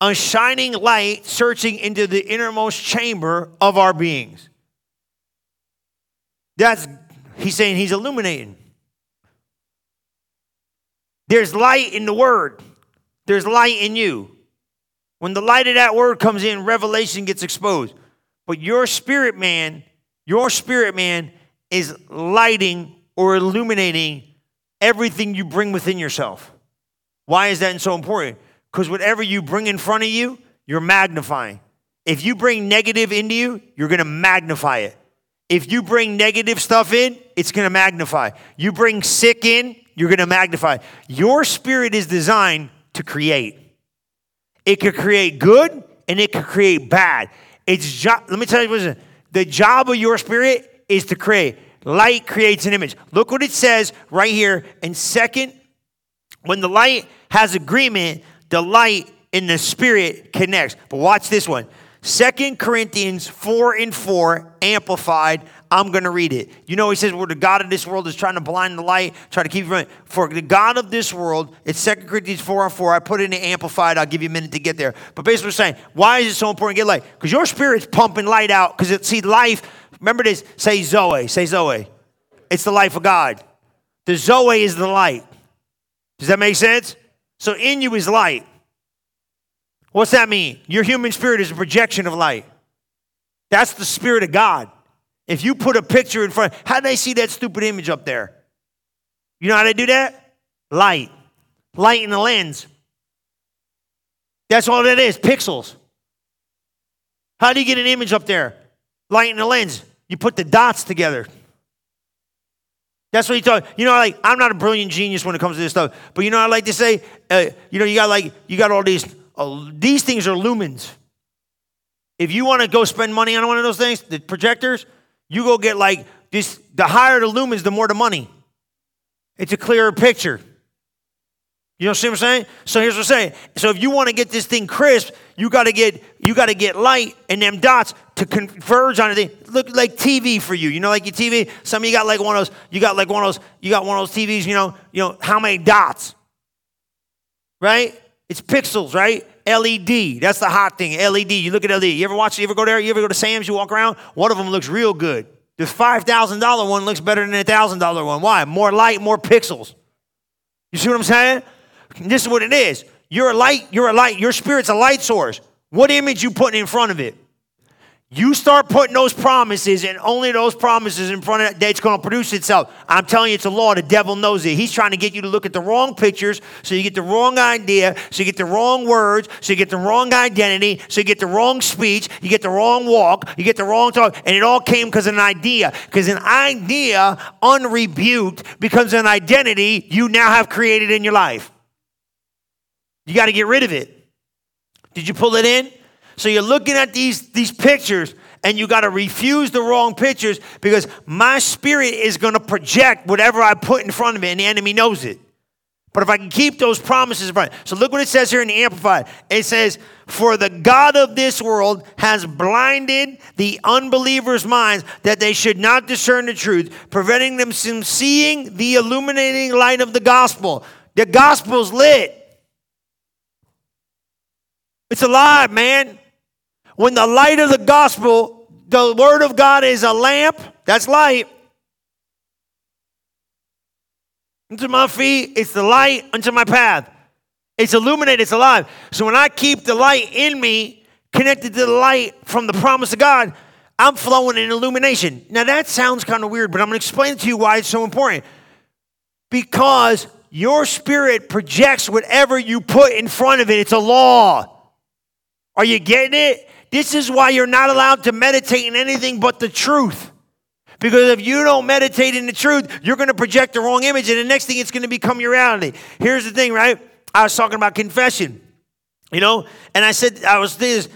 a shining light searching into the innermost chamber of our beings. That's, he's saying he's illuminating. There's light in the word, there's light in you. When the light of that word comes in, revelation gets exposed. But your spirit man, your spirit man is lighting or illuminating everything you bring within yourself. Why is that so important? Because whatever you bring in front of you, you're magnifying. If you bring negative into you, you're going to magnify it. If you bring negative stuff in, it's going to magnify. You bring sick in, you're going to magnify. Your spirit is designed to create. It could create good and it could create bad. It's jo- let me tell you what the job of your spirit is to create. Light creates an image. Look what it says right here in second. When the light has agreement, the light in the spirit connects. But watch this one. Second Corinthians 4 and 4, amplified. I'm going to read it. You know, he says, where the God of this world is trying to blind the light, try to keep from For the God of this world, it's Second Corinthians 4 and 4. I put it in the amplified. I'll give you a minute to get there. But basically, we're saying, why is it so important to get light? Because your spirit's pumping light out. Because it see life. Remember this. Say Zoe. Say Zoe. It's the life of God. The Zoe is the light. Does that make sense? So in you is light. What's that mean? Your human spirit is a projection of light. That's the spirit of God. If you put a picture in front, how do they see that stupid image up there? You know how they do that? Light. Light in the lens. That's all that is, pixels. How do you get an image up there? Light in the lens. You put the dots together. That's what he taught. You know, like I'm not a brilliant genius when it comes to this stuff, but you know, I like to say, uh, you know, you got like you got all these uh, these things are lumens. If you want to go spend money on one of those things, the projectors, you go get like this. The higher the lumens, the more the money. It's a clearer picture. You know what I'm saying? So here's what I'm saying. So if you want to get this thing crisp, you got to get you got to get light and them dots to converge on it. Look like TV for you. You know, like your TV. Some of you got like one of those. You got like one of those. You got one of those TVs. You know. You know how many dots? Right? It's pixels, right? LED. That's the hot thing. LED. You look at LED. You ever watch? You ever go there? You ever go to Sam's? You walk around. One of them looks real good. The five thousand dollar one looks better than a thousand dollar one. Why? More light, more pixels. You see what I'm saying? This is what it is. You're a light, you're a light, your spirit's a light source. What image you putting in front of it? You start putting those promises and only those promises in front of that, it's going to produce itself. I'm telling you, it's a law. The devil knows it. He's trying to get you to look at the wrong pictures so you get the wrong idea, so you get the wrong words, so you get the wrong identity, so you get the wrong speech, you get the wrong walk, you get the wrong talk. And it all came because of an idea. Because an idea, unrebuked, becomes an identity you now have created in your life. You got to get rid of it. Did you pull it in? So you're looking at these, these pictures and you got to refuse the wrong pictures because my spirit is going to project whatever I put in front of it and the enemy knows it. But if I can keep those promises in front. So look what it says here in the Amplified. It says, For the God of this world has blinded the unbelievers' minds that they should not discern the truth, preventing them from seeing the illuminating light of the gospel. The gospel's lit. It's alive, man. When the light of the gospel, the word of God is a lamp, that's light. Unto my feet, it's the light unto my path. It's illuminated, it's alive. So when I keep the light in me, connected to the light from the promise of God, I'm flowing in illumination. Now that sounds kind of weird, but I'm going to explain to you why it's so important. Because your spirit projects whatever you put in front of it. It's a law. Are you getting it? This is why you're not allowed to meditate in anything but the truth. Because if you don't meditate in the truth, you're going to project the wrong image, and the next thing it's going to become your reality. Here's the thing, right? I was talking about confession, you know, and I said, I was this,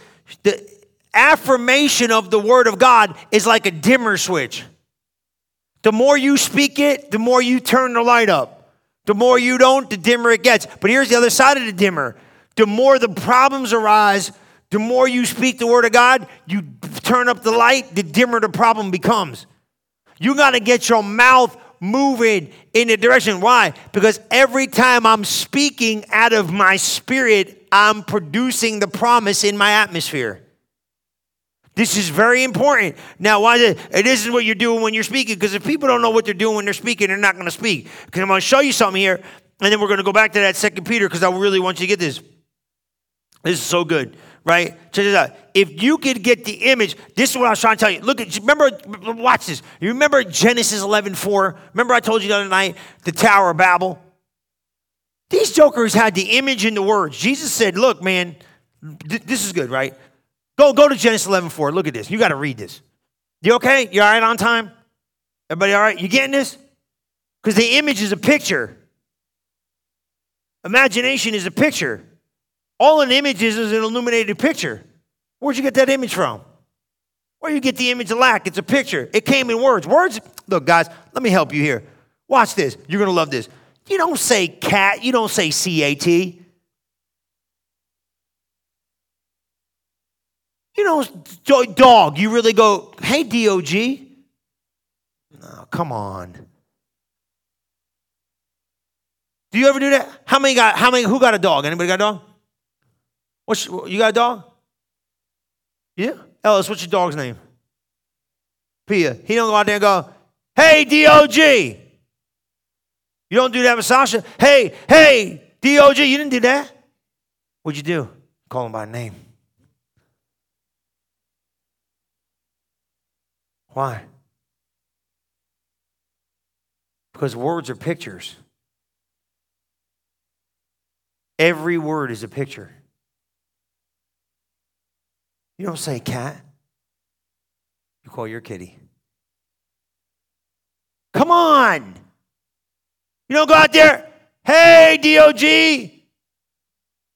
the affirmation of the word of God is like a dimmer switch. The more you speak it, the more you turn the light up. The more you don't, the dimmer it gets. But here's the other side of the dimmer. The more the problems arise, the more you speak the word of God, you turn up the light, the dimmer the problem becomes. You got to get your mouth moving in the direction. Why? Because every time I'm speaking out of my spirit, I'm producing the promise in my atmosphere. This is very important. Now, why is it? This is what you're doing when you're speaking. Because if people don't know what they're doing when they're speaking, they're not going to speak. Because I'm going to show you something here, and then we're going to go back to that Second Peter because I really want you to get this. This is so good right? Check this out. If you could get the image, this is what I was trying to tell you. Look at, remember, watch this. You remember Genesis 11 4? Remember I told you the other night, the Tower of Babel? These jokers had the image and the words. Jesus said, look, man, th- this is good, right? Go, go to Genesis 11 4. Look at this. You got to read this. You okay? You all right on time? Everybody all right? You getting this? Because the image is a picture. Imagination is a picture. All an image is is an illuminated picture. Where'd you get that image from? Where you get the image of lack? It's a picture. It came in words. Words, look, guys, let me help you here. Watch this. You're going to love this. You don't say cat, you don't say C A T. You know, dog, you really go, hey, DOG. No, come on. Do you ever do that? How many got, how many, who got a dog? Anybody got a dog? What's, you got a dog? Yeah? Ellis, what's your dog's name? Pia. He don't go out there and go, hey, DOG. You don't do that with Sasha. Hey, hey, DOG. You didn't do that. What'd you do? Call him by name. Why? Because words are pictures. Every word is a picture. You don't say cat. You call your kitty. Come on. You don't go out there, hey, DOG.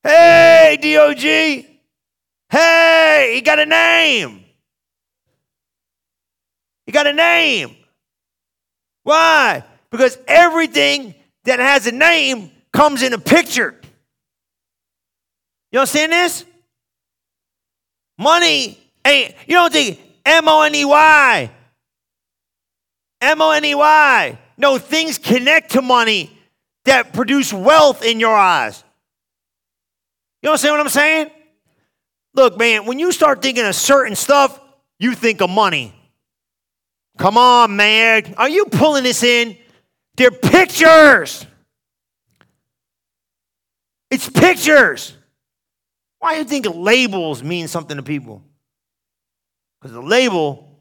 Hey, DOG. Hey, he got a name. He got a name. Why? Because everything that has a name comes in a picture. You understand this? Money ain't, you don't think M O N E Y. M O N E Y. No, things connect to money that produce wealth in your eyes. You understand what I'm saying? Look, man, when you start thinking of certain stuff, you think of money. Come on, man. Are you pulling this in? They're pictures. It's pictures. Why do you think labels mean something to people? Because the label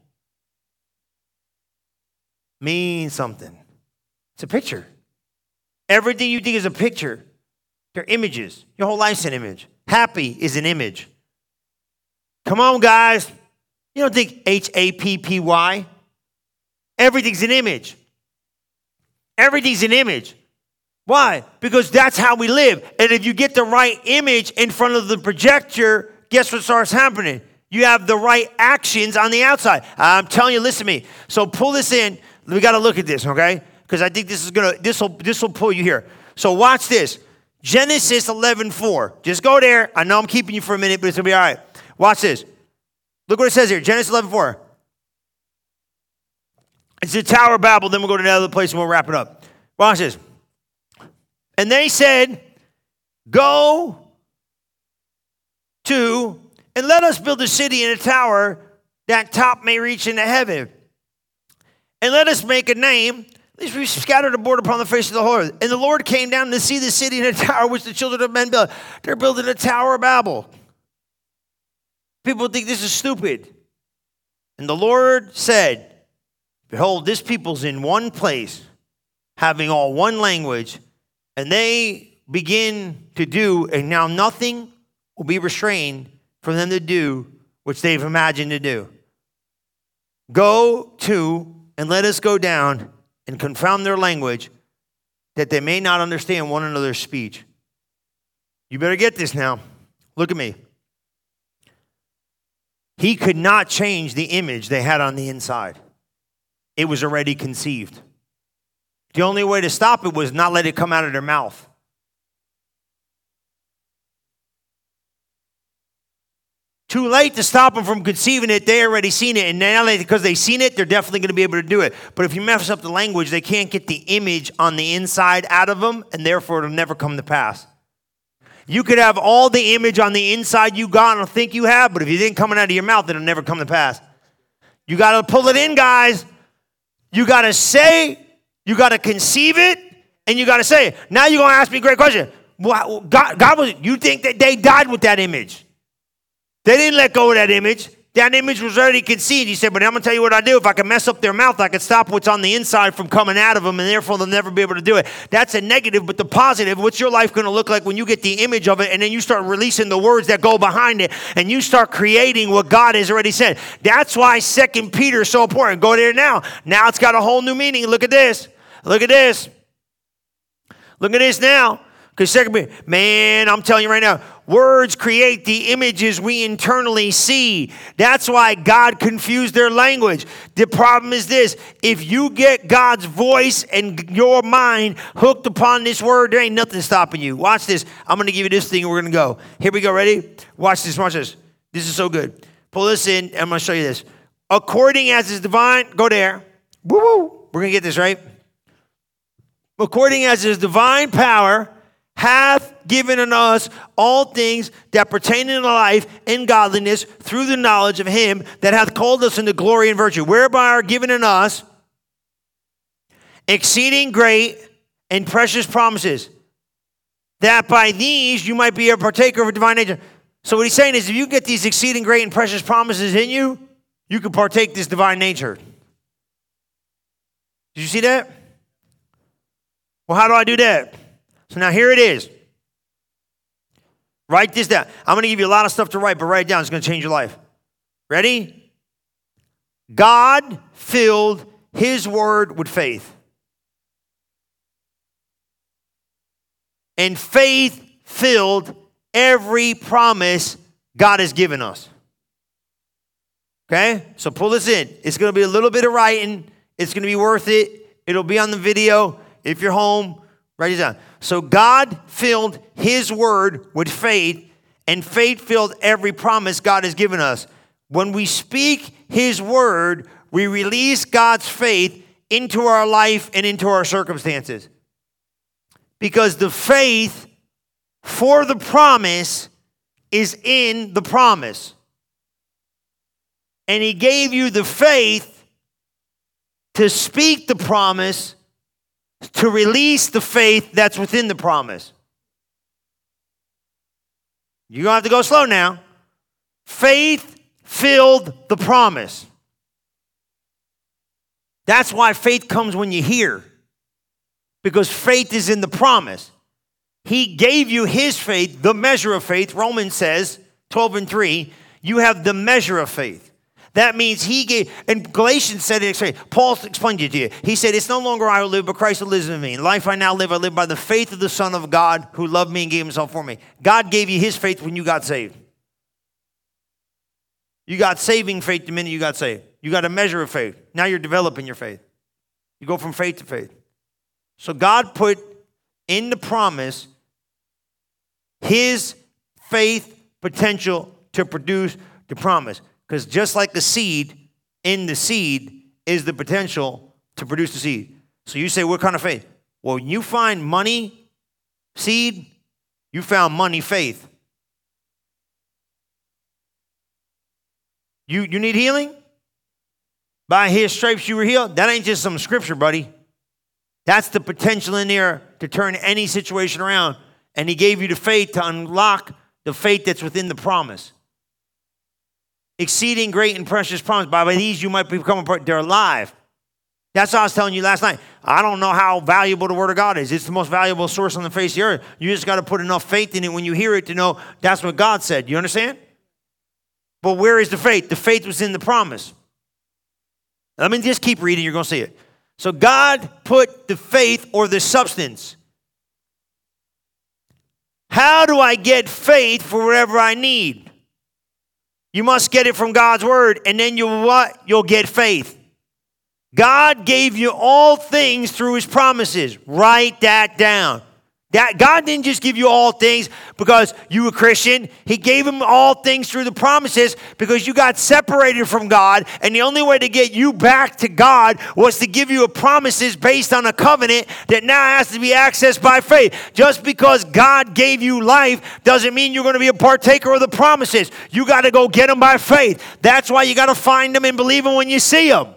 means something. It's a picture. Everything you think is a picture. They're images. Your whole life's an image. Happy is an image. Come on, guys. You don't think H A P P Y? Everything's an image. Everything's an image. Why? Because that's how we live. And if you get the right image in front of the projector, guess what starts happening? You have the right actions on the outside. I'm telling you, listen to me. So pull this in. We got to look at this, okay? Because I think this is gonna this will this will pull you here. So watch this. Genesis 11:4. Just go there. I know I'm keeping you for a minute, but it's gonna be all right. Watch this. Look what it says here. Genesis 11:4. It's the Tower of Babel. Then we'll go to another place and we'll wrap it up. Watch this. And they said, Go to and let us build a city and a tower that top may reach into heaven. And let us make a name, lest we scattered abroad upon the face of the whole earth. And the Lord came down to see the city and a tower which the children of men built. They're building a Tower of Babel. People think this is stupid. And the Lord said, Behold, this people's in one place, having all one language, and they begin to do, and now nothing will be restrained from them to do which they've imagined to do. Go to and let us go down and confound their language that they may not understand one another's speech. You better get this now. Look at me. He could not change the image they had on the inside it was already conceived. The only way to stop it was not let it come out of their mouth. Too late to stop them from conceiving it. They already seen it. And now, they, because they've seen it, they're definitely going to be able to do it. But if you mess up the language, they can't get the image on the inside out of them, and therefore it'll never come to pass. You could have all the image on the inside you got and think you have, but if you didn't come out of your mouth, it'll never come to pass. You got to pull it in, guys. You got to say, you got to conceive it, and you got to say it. Now you're going to ask me a great question. God, God was, you think that they died with that image? They didn't let go of that image. That image was already conceived. He said, But I'm going to tell you what I do. If I can mess up their mouth, I can stop what's on the inside from coming out of them, and therefore they'll never be able to do it. That's a negative, but the positive, what's your life going to look like when you get the image of it and then you start releasing the words that go behind it and you start creating what God has already said? That's why Second Peter is so important. Go there now. Now it's got a whole new meaning. Look at this. Look at this. Look at this now. Because second, man, I'm telling you right now, words create the images we internally see. That's why God confused their language. The problem is this if you get God's voice and your mind hooked upon this word, there ain't nothing stopping you. Watch this. I'm going to give you this thing and we're going to go. Here we go. Ready? Watch this. Watch this. This is so good. Pull this in. I'm going to show you this. According as is divine, go there. Woo woo. We're going to get this right. According as his divine power, hath given unto us all things that pertain unto life and godliness through the knowledge of him that hath called us into glory and virtue, whereby are given in us exceeding great and precious promises, that by these you might be a partaker of a divine nature. So what he's saying is if you get these exceeding great and precious promises in you, you can partake this divine nature. Did you see that? Well, how do I do that? So now here it is. Write this down. I'm going to give you a lot of stuff to write, but write it down. It's going to change your life. Ready? God filled his word with faith. And faith filled every promise God has given us. Okay? So pull this in. It's going to be a little bit of writing. It's going to be worth it. It'll be on the video. If you're home, Write it down. So God filled his word with faith, and faith filled every promise God has given us. When we speak his word, we release God's faith into our life and into our circumstances. Because the faith for the promise is in the promise. And he gave you the faith to speak the promise, to release the faith that's within the promise. You're going to have to go slow now. Faith filled the promise. That's why faith comes when you hear, because faith is in the promise. He gave you his faith, the measure of faith. Romans says, 12 and 3, you have the measure of faith. That means he gave, and Galatians said it, Paul explained it to you. He said, It's no longer I who live, but Christ who lives in me. Life I now live, I live by the faith of the Son of God who loved me and gave himself for me. God gave you his faith when you got saved. You got saving faith the minute you got saved. You got a measure of faith. Now you're developing your faith. You go from faith to faith. So God put in the promise his faith potential to produce the promise. Because just like the seed, in the seed is the potential to produce the seed. So you say, what kind of faith? Well, when you find money, seed, you found money, faith. You, you need healing? By his stripes you were healed. That ain't just some scripture, buddy. That's the potential in there to turn any situation around. And he gave you the faith to unlock the faith that's within the promise. Exceeding great and precious promise. By these you might become a part. They're alive. That's what I was telling you last night. I don't know how valuable the Word of God is. It's the most valuable source on the face of the earth. You just got to put enough faith in it when you hear it to know that's what God said. You understand? But where is the faith? The faith was in the promise. Let me just keep reading, you're going to see it. So God put the faith or the substance. How do I get faith for whatever I need? You must get it from God's word, and then you'll what? You'll get faith. God gave you all things through his promises. Write that down. That God didn't just give you all things because you were Christian. He gave him all things through the promises because you got separated from God. And the only way to get you back to God was to give you a promises based on a covenant that now has to be accessed by faith. Just because God gave you life doesn't mean you're going to be a partaker of the promises. You got to go get them by faith. That's why you got to find them and believe them when you see them.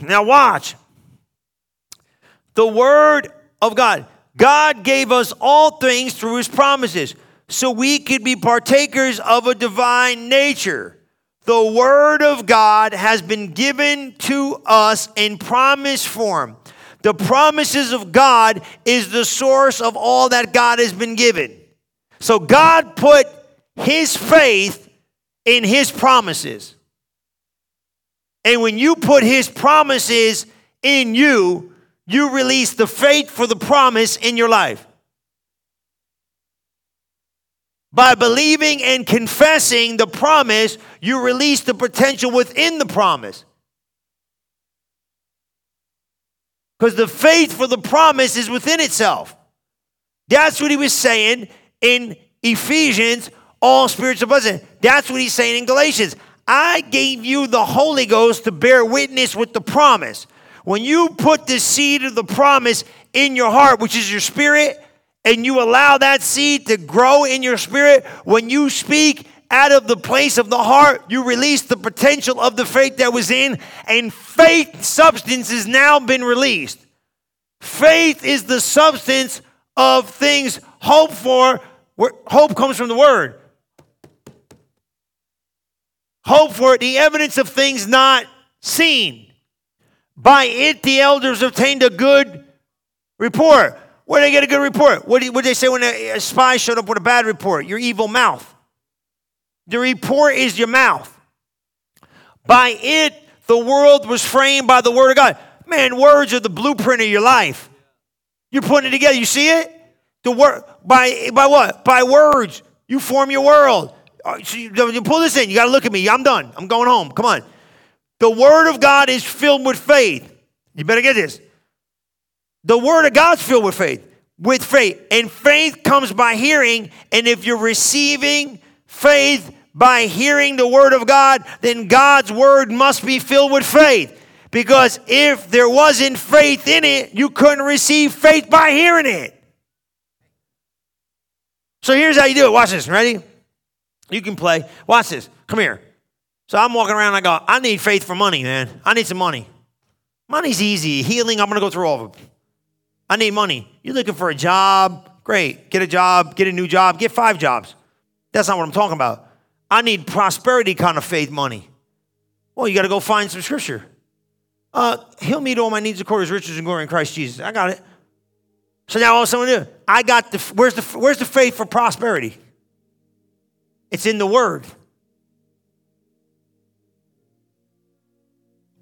Now watch the Word of God. God gave us all things through His promises so we could be partakers of a divine nature. The Word of God has been given to us in promise form. The promises of God is the source of all that God has been given. So God put His faith in His promises. And when you put His promises in you, you release the faith for the promise in your life. By believing and confessing the promise, you release the potential within the promise. Because the faith for the promise is within itself. That's what he was saying in Ephesians, all spiritual blessing. That's what he's saying in Galatians. I gave you the Holy Ghost to bear witness with the promise. When you put the seed of the promise in your heart, which is your spirit, and you allow that seed to grow in your spirit, when you speak out of the place of the heart, you release the potential of the faith that was in, and faith substance has now been released. Faith is the substance of things hoped for. Hope comes from the word. Hope for it, the evidence of things not seen. By it, the elders obtained a good report. Where did they get a good report? What did they say when a, spy showed up with a bad report? Your evil mouth. The report is your mouth. By it, the world was framed by the word of God. Man, words are the blueprint of your life. You're putting it together. You see it? The word by by what? By words. You form your world. Uh, you pull this in. You got to look at me. I'm done. I'm going home. Come on. The Word of God is filled with faith. You better get this. The word of God's filled with faith. With faith. And faith comes by hearing. And if you're receiving faith by hearing the word of God, then God's word must be filled with faith. Because if there wasn't faith in it, you couldn't receive faith by hearing it. So here's how you do it. Watch this. Ready? You can play. Watch this. Come here. So I'm walking around. I go, I need faith for money, man. I need some money. Money's easy. Healing, I'm going to go through all of them. I need money. You're looking for a job? Great. Get a job, get a new job, get five jobs. That's not what I'm talking about. I need prosperity kind of faith money. Well, you got to go find some scripture. Uh, he'll meet all my needs according to his riches and glory in Christ Jesus. I got it. So now all of a sudden, I got the where's the where's the faith for prosperity? It's in the Word.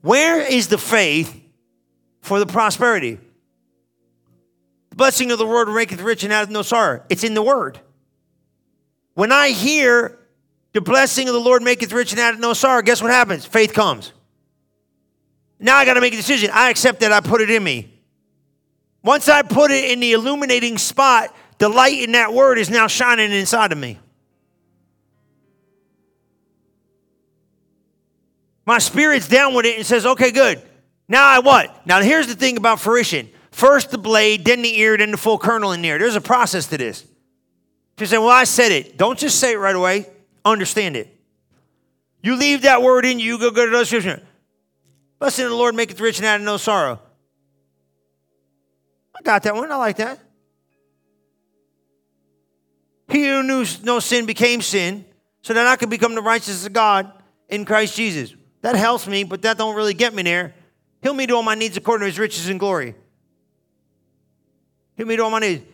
Where is the faith for the prosperity? The blessing of the Lord maketh rich and hath no sorrow. It's in the Word. When I hear the blessing of the Lord maketh rich and hath no sorrow, guess what happens? Faith comes. Now I got to make a decision. I accept that I put it in me. Once I put it in the illuminating spot, the light in that word is now shining inside of me. My spirit's down with it and says, okay, good. Now I what? Now here's the thing about fruition. First the blade, then the ear, then the full kernel in there. There's a process to this. You say, well, I said it. Don't just say it right away. Understand it. You leave that word in you, go go to the scripture. Blessing of the Lord maketh rich and addeth no sorrow. I got that one. I like that. He who knew no sin became sin, so that I could become the righteousness of God in Christ Jesus. That helps me, but that don't really get me there. He'll meet all my needs according to his riches and glory. He'll meet all my needs.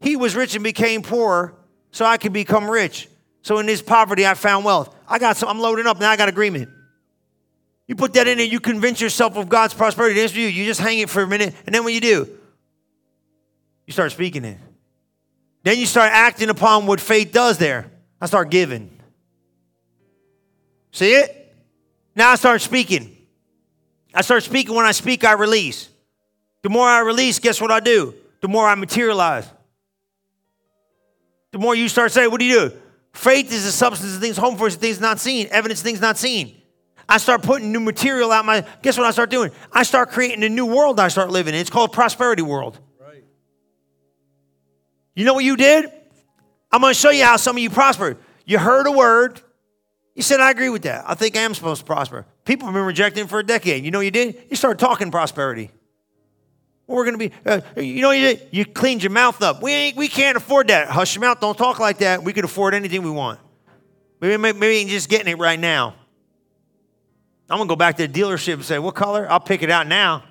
He was rich and became poor, so I could become rich. So in his poverty, I found wealth. I got some, I'm loading up, now I got agreement. You put that in there, you convince yourself of God's prosperity. That's for you. You just hang it for a minute, and then what you do? You start speaking it. Then you start acting upon what faith does there. I start giving. See it? Now I start speaking. I start speaking. When I speak, I release. The more I release, guess what I do? The more I materialize. The more you start saying, what do you do? Faith is the substance of things hoped for, things not seen, evidence things not seen. I start putting new material out my guess what I start doing? I start creating a new world I start living in. It's called prosperity world. Right. You know what you did? I'm going to show you how some of you prospered. You heard a word. You said, I agree with that. I think I am supposed to prosper. People have been rejecting for a decade. You know you did? You started talking prosperity. we're going to be, uh, you know, you, did? you cleaned your mouth up. We, ain't, we can't afford that. Hush your mouth. Don't talk like that. We can afford anything we want. Maybe, maybe, maybe just getting it right now. I'm gonna go back to the dealership and say, what color? I'll pick it out now.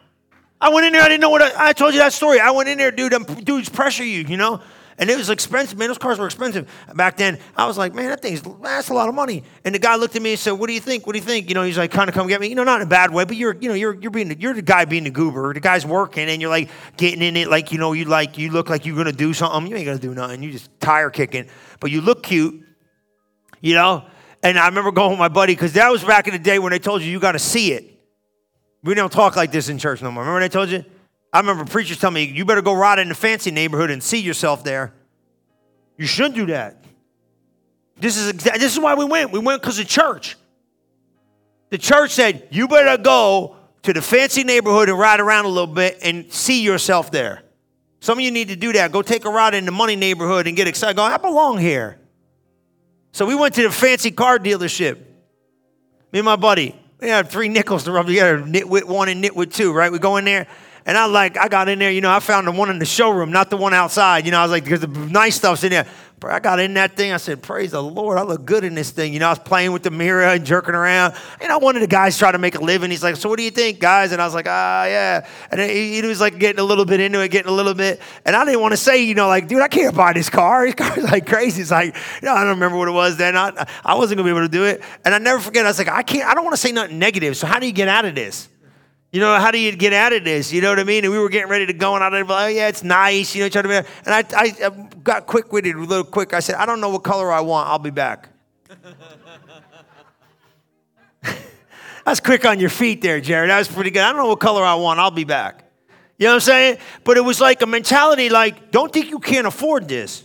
I went in there, I didn't know what I, I told you that story. I went in there, dude, them dudes pressure you, you know? And it was expensive, man. Those cars were expensive back then. I was like, man, that thing's that's a lot of money. And the guy looked at me and said, "What do you think? What do you think?" You know, he's like, "Kind of come get me." You know, not in a bad way, but you're, you know, you're you're being you're the guy being the goober. The guy's working, and you're like getting in it, like you know, you like you look like you're gonna do something. You ain't gonna do nothing. You just tire kicking, but you look cute. You know, and I remember going with my buddy because that was back in the day when they told you you got to see it. We don't talk like this in church no more. Remember when I told you? I remember preachers telling me, you better go ride in the fancy neighborhood and see yourself there. You shouldn't do that. This is, exa- this is why we went. We went because of church. The church said, you better go to the fancy neighborhood and ride around a little bit and see yourself there. Some of you need to do that. Go take a ride in the money neighborhood and get excited. Go, I belong here. So we went to the fancy car dealership. Me and my buddy. We had three nickels to rub together, nitwit one and nitwit two, right? We go in there, and I like, I got in there, you know, I found the one in the showroom, not the one outside. You know, I was like, because the nice stuff's in there. But I got in that thing. I said, Praise the Lord. I look good in this thing. You know, I was playing with the mirror and jerking around. You know, one of the guys trying to make a living. He's like, So what do you think, guys? And I was like, Ah, yeah. And he, he was like getting a little bit into it, getting a little bit. And I didn't want to say, you know, like, dude, I can't buy this car. This car's like crazy. It's like, you know, I don't remember what it was then. I, I wasn't going to be able to do it. And I never forget, I was like, I can't, I don't want to say nothing negative. So how do you get out of this? You know, how do you get out of this? You know what I mean? And we were getting ready to go, and I was like, oh, yeah, it's nice. You know, trying to be, and I, I got quick witted, a little quick. I said, I don't know what color I want. I'll be back. That's quick on your feet there, Jared. That was pretty good. I don't know what color I want. I'll be back. You know what I'm saying? But it was like a mentality like, don't think you can't afford this.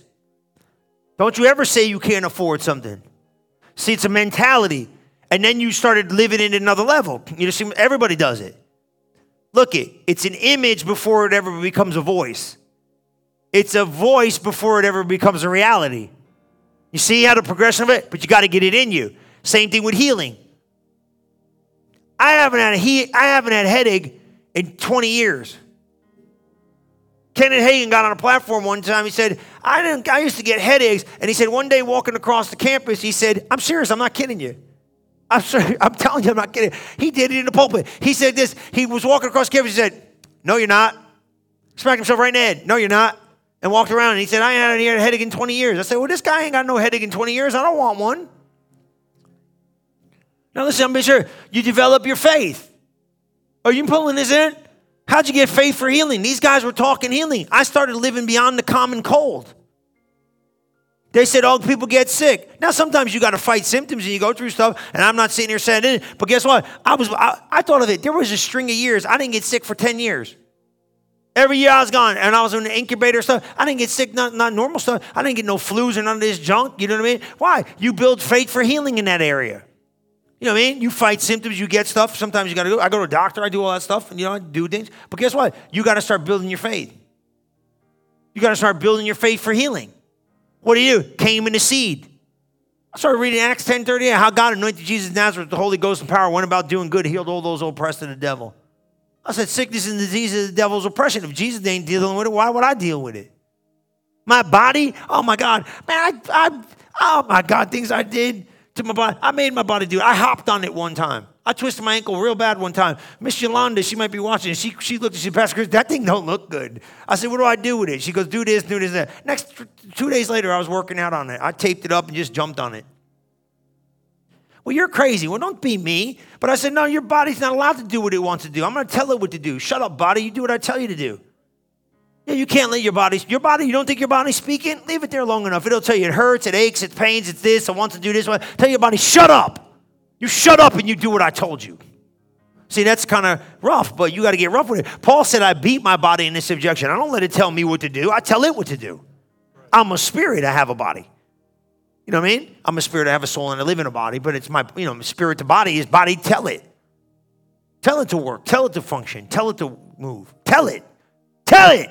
Don't you ever say you can't afford something. See, it's a mentality. And then you started living in another level. You know, see, everybody does it. Look it, it's an image before it ever becomes a voice. It's a voice before it ever becomes a reality. You see how the progression of it? But you got to get it in you. Same thing with healing. I haven't had a he- I haven't had a headache in 20 years. Kenneth Hagin got on a platform one time. He said, I, didn't, I used to get headaches. And he said, one day walking across the campus, he said, I'm serious, I'm not kidding you. I'm sorry, I'm telling you, I'm not kidding. He did it in the pulpit. He said this, he was walking across campus, he said, No, you're not. Smacked himself right in the head. No, you're not. And walked around and he said, I ain't had a headache in 20 years. I said, Well, this guy ain't got no headache in 20 years. I don't want one. Now listen, I'm sure you develop your faith. Are you pulling this in? How'd you get faith for healing? These guys were talking healing. I started living beyond the common cold. They said, oh, people get sick. Now, sometimes you got to fight symptoms and you go through stuff, and I'm not sitting here saying it, but guess what? I was, I, I thought of it. There was a string of years. I didn't get sick for 10 years. Every year I was gone, and I was in the incubator stuff. I didn't get sick, not, not normal stuff. I didn't get no flus or none of this junk. You know what I mean? Why? You build faith for healing in that area. You know what I mean? You fight symptoms, you get stuff. Sometimes you got to go. I go to a doctor, I do all that stuff, and you know, I do things. But guess what? You got to start building your faith. You got to start building your faith for healing. What do you do? Came in the seed. I started reading Acts 10 38, how God anointed Jesus of Nazareth with the Holy Ghost and power, went about doing good, healed all those oppressed of the devil. I said, sickness and disease is the devil's oppression. If Jesus ain't dealing with it, why would I deal with it? My body, oh my God, man, I, I oh my God, things I did to my body. I made my body do it. I hopped on it one time. I twisted my ankle real bad one time. Miss Yolanda, she might be watching. She, she looked and she Pastor Chris, that thing don't look good. I said, what do I do with it? She goes, do this, do this, that. Next two days later, I was working out on it. I taped it up and just jumped on it. Well, you're crazy. Well, don't be me. But I said, no, your body's not allowed to do what it wants to do. I'm going to tell it what to do. Shut up, body. You do what I tell you to do. Yeah, you can't let your body, your body, you don't think your body's speaking? Leave it there long enough. It'll tell you it hurts, it aches, it pains, it's this, I want to do this. Tell your body, shut up. You shut up and you do what I told you. See, that's kind of rough, but you got to get rough with it. Paul said, I beat my body into subjection. I don't let it tell me what to do, I tell it what to do. I'm a spirit, I have a body. You know what I mean? I'm a spirit, I have a soul, and I live in a body, but it's my, you know, spirit to body is body, tell it. Tell it to work, tell it to function, tell it to move. Tell it. Tell it.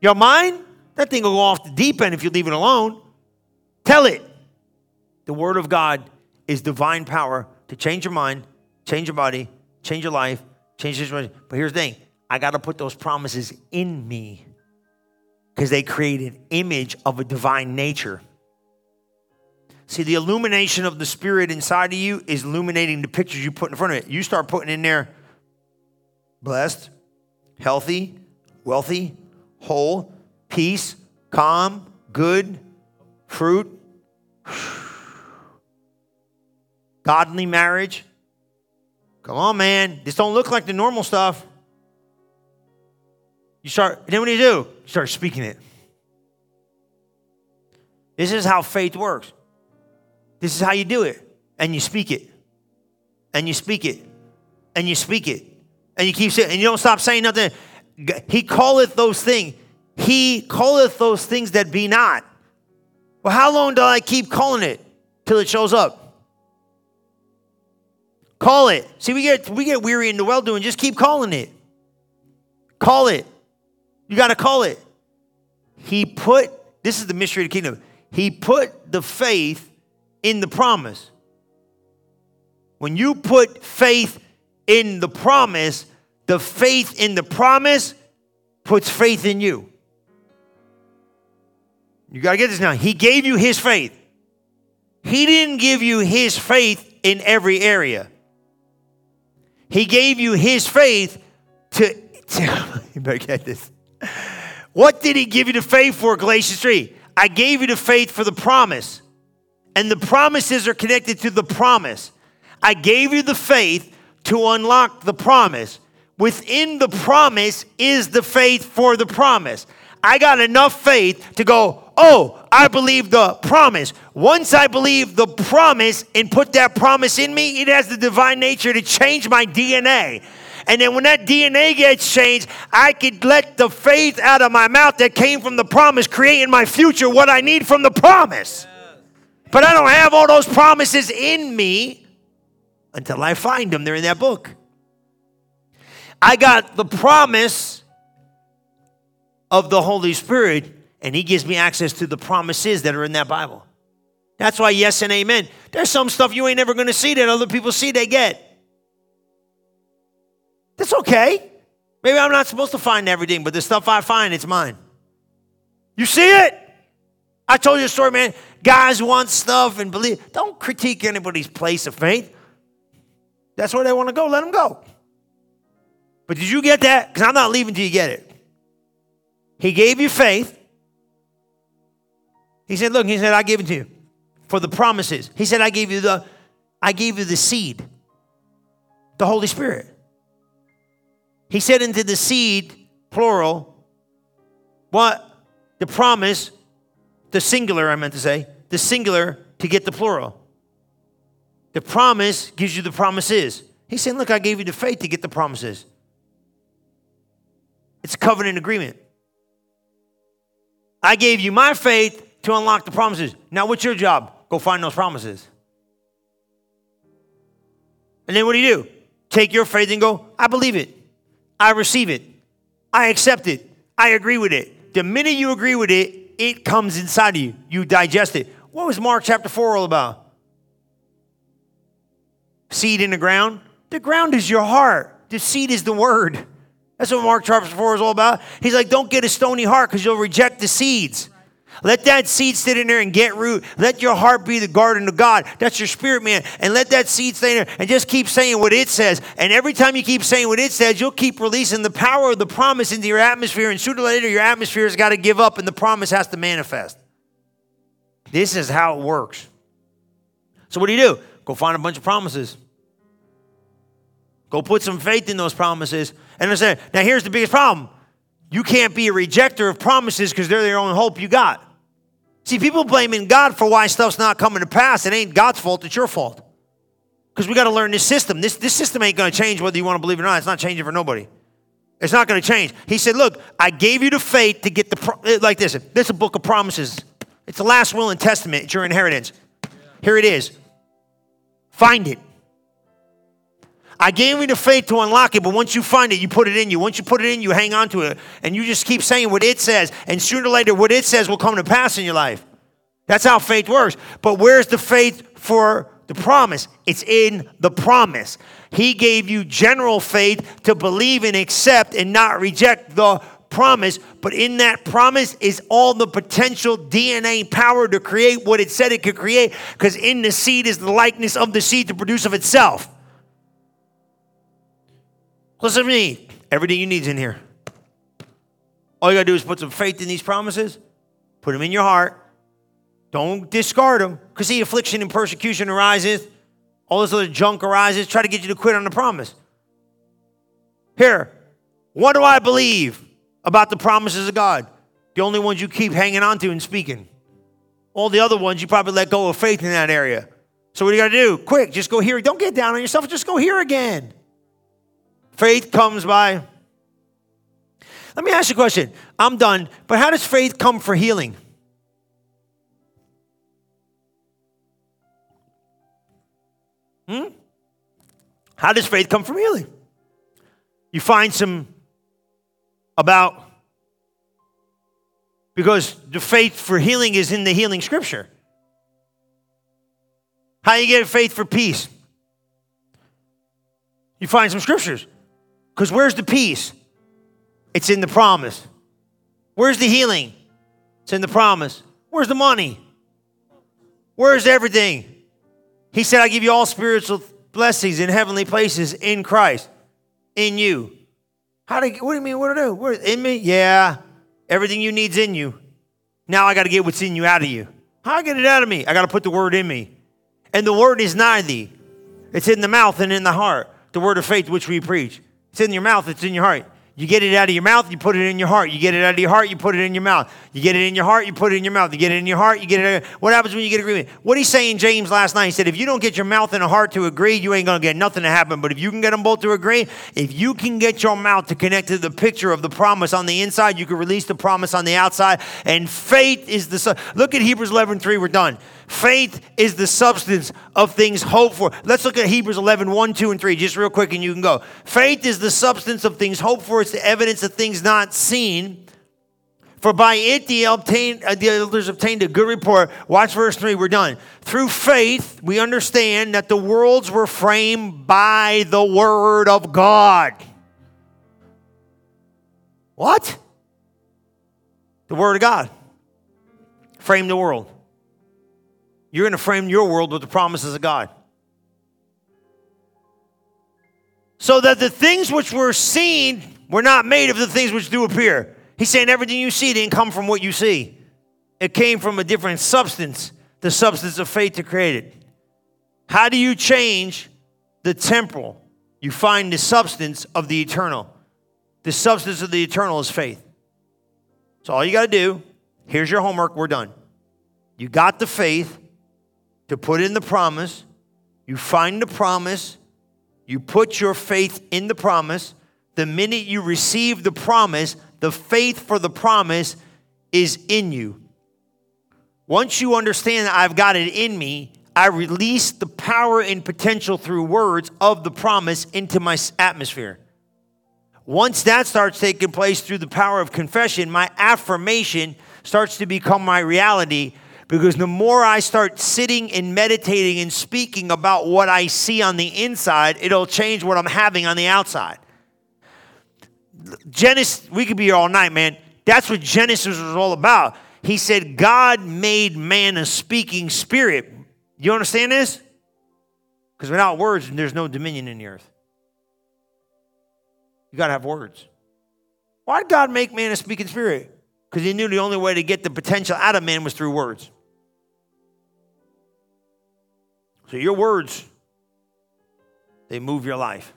Your mind, that thing will go off the deep end if you leave it alone. Tell it. The Word of God is divine power to change your mind, change your body, change your life, change your situation. But here's the thing I got to put those promises in me because they create an image of a divine nature. See, the illumination of the Spirit inside of you is illuminating the pictures you put in front of it. You start putting in there blessed, healthy, wealthy, whole, peace, calm, good, fruit, godly marriage. Come on, man. This don't look like the normal stuff. You start, then what do you do? You start speaking it. This is how faith works. This is how you do it. And you speak it. And you speak it. And you speak it. And you keep saying, and you don't stop saying nothing. He calleth those things. He calleth those things that be not. Well, how long do I keep calling it till it shows up? Call it. See, we get we get weary in the well doing. Just keep calling it. Call it. You got to call it. He put this is the mystery of the kingdom. He put the faith in the promise. When you put faith in the promise, the faith in the promise puts faith in you. You got to get this now. He gave you his faith. He didn't give you his faith in every area. He gave you his faith to, to you better get this. What did he give you the faith for, Galatians 3? I gave you the faith for the promise. And the promises are connected to the promise. I gave you the faith to unlock the promise. Within the promise is the faith for the promise. I got enough faith to go, oh, I believe the promise. Once I believe the promise and put that promise in me, it has the divine nature to change my DNA. And then when that DNA gets changed, I could let the faith out of my mouth that came from the promise create in my future what I need from the promise. But I don't have all those promises in me until I find them. They're in that book. I got the promise of the Holy Spirit, and He gives me access to the promises that are in that Bible. That's why, yes and amen. There's some stuff you ain't never gonna see that other people see they get. That's okay. Maybe I'm not supposed to find everything, but the stuff I find, it's mine. You see it? I told you a story, man. Guys want stuff and believe. Don't critique anybody's place of faith. That's where they want to go. Let them go. But did you get that? Because I'm not leaving till you get it. He gave you faith. He said, Look, he said, I gave it to you for the promises. He said, I gave you the, I gave you the seed, the Holy Spirit. He said into the seed, plural, what? The promise, the singular, I meant to say, the singular to get the plural. The promise gives you the promises. He said, Look, I gave you the faith to get the promises. It's covenant agreement. I gave you my faith to unlock the promises. Now, what's your job? Go find those promises. And then what do you do? Take your faith and go, I believe it. I receive it. I accept it. I agree with it. The minute you agree with it, it comes inside of you. You digest it. What was Mark chapter 4 all about? Seed in the ground. The ground is your heart, the seed is the word. That's what Mark chapter 4 is all about. He's like, don't get a stony heart because you'll reject the seeds. Let that seed sit in there and get root. Let your heart be the garden of God. That's your spirit, man. And let that seed stay there and just keep saying what it says. And every time you keep saying what it says, you'll keep releasing the power of the promise into your atmosphere. And sooner or later, your atmosphere has got to give up and the promise has to manifest. This is how it works. So, what do you do? Go find a bunch of promises. Go put some faith in those promises. And understand. Now, here's the biggest problem you can't be a rejecter of promises because they're the only hope you got. See, people blaming God for why stuff's not coming to pass. It ain't God's fault, it's your fault. Because we got to learn this system. This, this system ain't going to change whether you want to believe it or not. It's not changing for nobody. It's not going to change. He said, Look, I gave you the faith to get the, pro- eh, like this. This is a book of promises. It's the last will and testament. It's your inheritance. Here it is. Find it. I gave you the faith to unlock it, but once you find it, you put it in you. Once you put it in, you hang on to it. And you just keep saying what it says. And sooner or later, what it says will come to pass in your life. That's how faith works. But where's the faith for the promise? It's in the promise. He gave you general faith to believe and accept and not reject the promise, but in that promise is all the potential DNA power to create what it said it could create, because in the seed is the likeness of the seed to produce of itself. Listen to me. Everything you need is in here. All you got to do is put some faith in these promises, put them in your heart. Don't discard them because the affliction and persecution arises. All this other junk arises. Try to get you to quit on the promise. Here, what do I believe about the promises of God? The only ones you keep hanging on to and speaking. All the other ones you probably let go of faith in that area. So what do you got to do? Quick, just go here. Don't get down on yourself. Just go here again. Faith comes by. Let me ask you a question. I'm done, but how does faith come for healing? Hmm? How does faith come from healing? You find some about because the faith for healing is in the healing scripture. How you get faith for peace? You find some scriptures. Because where's the peace? It's in the promise. Where's the healing? It's in the promise. Where's the money? Where's everything? He said, I give you all spiritual blessings in heavenly places in Christ, in you. How do you, what do you mean? What do I do? Where, in me? Yeah. Everything you need's in you. Now I got to get what's in you out of you. How I get it out of me? I got to put the word in me. And the word is nigh thee. It's in the mouth and in the heart. The word of faith which we preach. It's in your mouth, it's in your heart. You get it out of your mouth, you put it in your heart. You get it out of your heart, you put it in your mouth. You get it in your heart, you put it in your mouth. You get it in your heart, you get it. What happens when you get agreement? What he saying, James last night? He said, if you don't get your mouth and a heart to agree, you ain't gonna get nothing to happen. But if you can get them both to agree, if you can get your mouth to connect to the picture of the promise on the inside, you can release the promise on the outside. And faith is the look at Hebrews 11, 3, we're done. Faith is the substance of things hoped for. Let's look at Hebrews 11, 1, 2, and 3, just real quick, and you can go. Faith is the substance of things hoped for, it's the evidence of things not seen. For by it the, obtained, uh, the elders obtained a good report. Watch verse 3, we're done. Through faith, we understand that the worlds were framed by the word of God. What? The word of God framed the world. You're going to frame your world with the promises of God. So that the things which were seen were not made of the things which do appear. He's saying everything you see didn't come from what you see, it came from a different substance, the substance of faith to create it. How do you change the temporal? You find the substance of the eternal. The substance of the eternal is faith. So all you got to do, here's your homework, we're done. You got the faith, to put in the promise. You find the promise. You put your faith in the promise. The minute you receive the promise, the faith for the promise is in you. Once you understand that I've got it in me, I release the power and potential through words of the promise into my atmosphere. Once that starts taking place through the power of confession, my affirmation starts to become my reality because the more I start sitting and meditating and speaking about what I see on the inside, it'll change what I'm having on the outside. Genesis, we could be here all night, man. That's what Genesis was all about. He said, God made man a speaking spirit. You understand this? Because without words, there's no dominion in the earth. You got to have words. Why did God make man a speaking spirit? Because he knew the only way to get the potential out of man was through words. So your words, they move your life.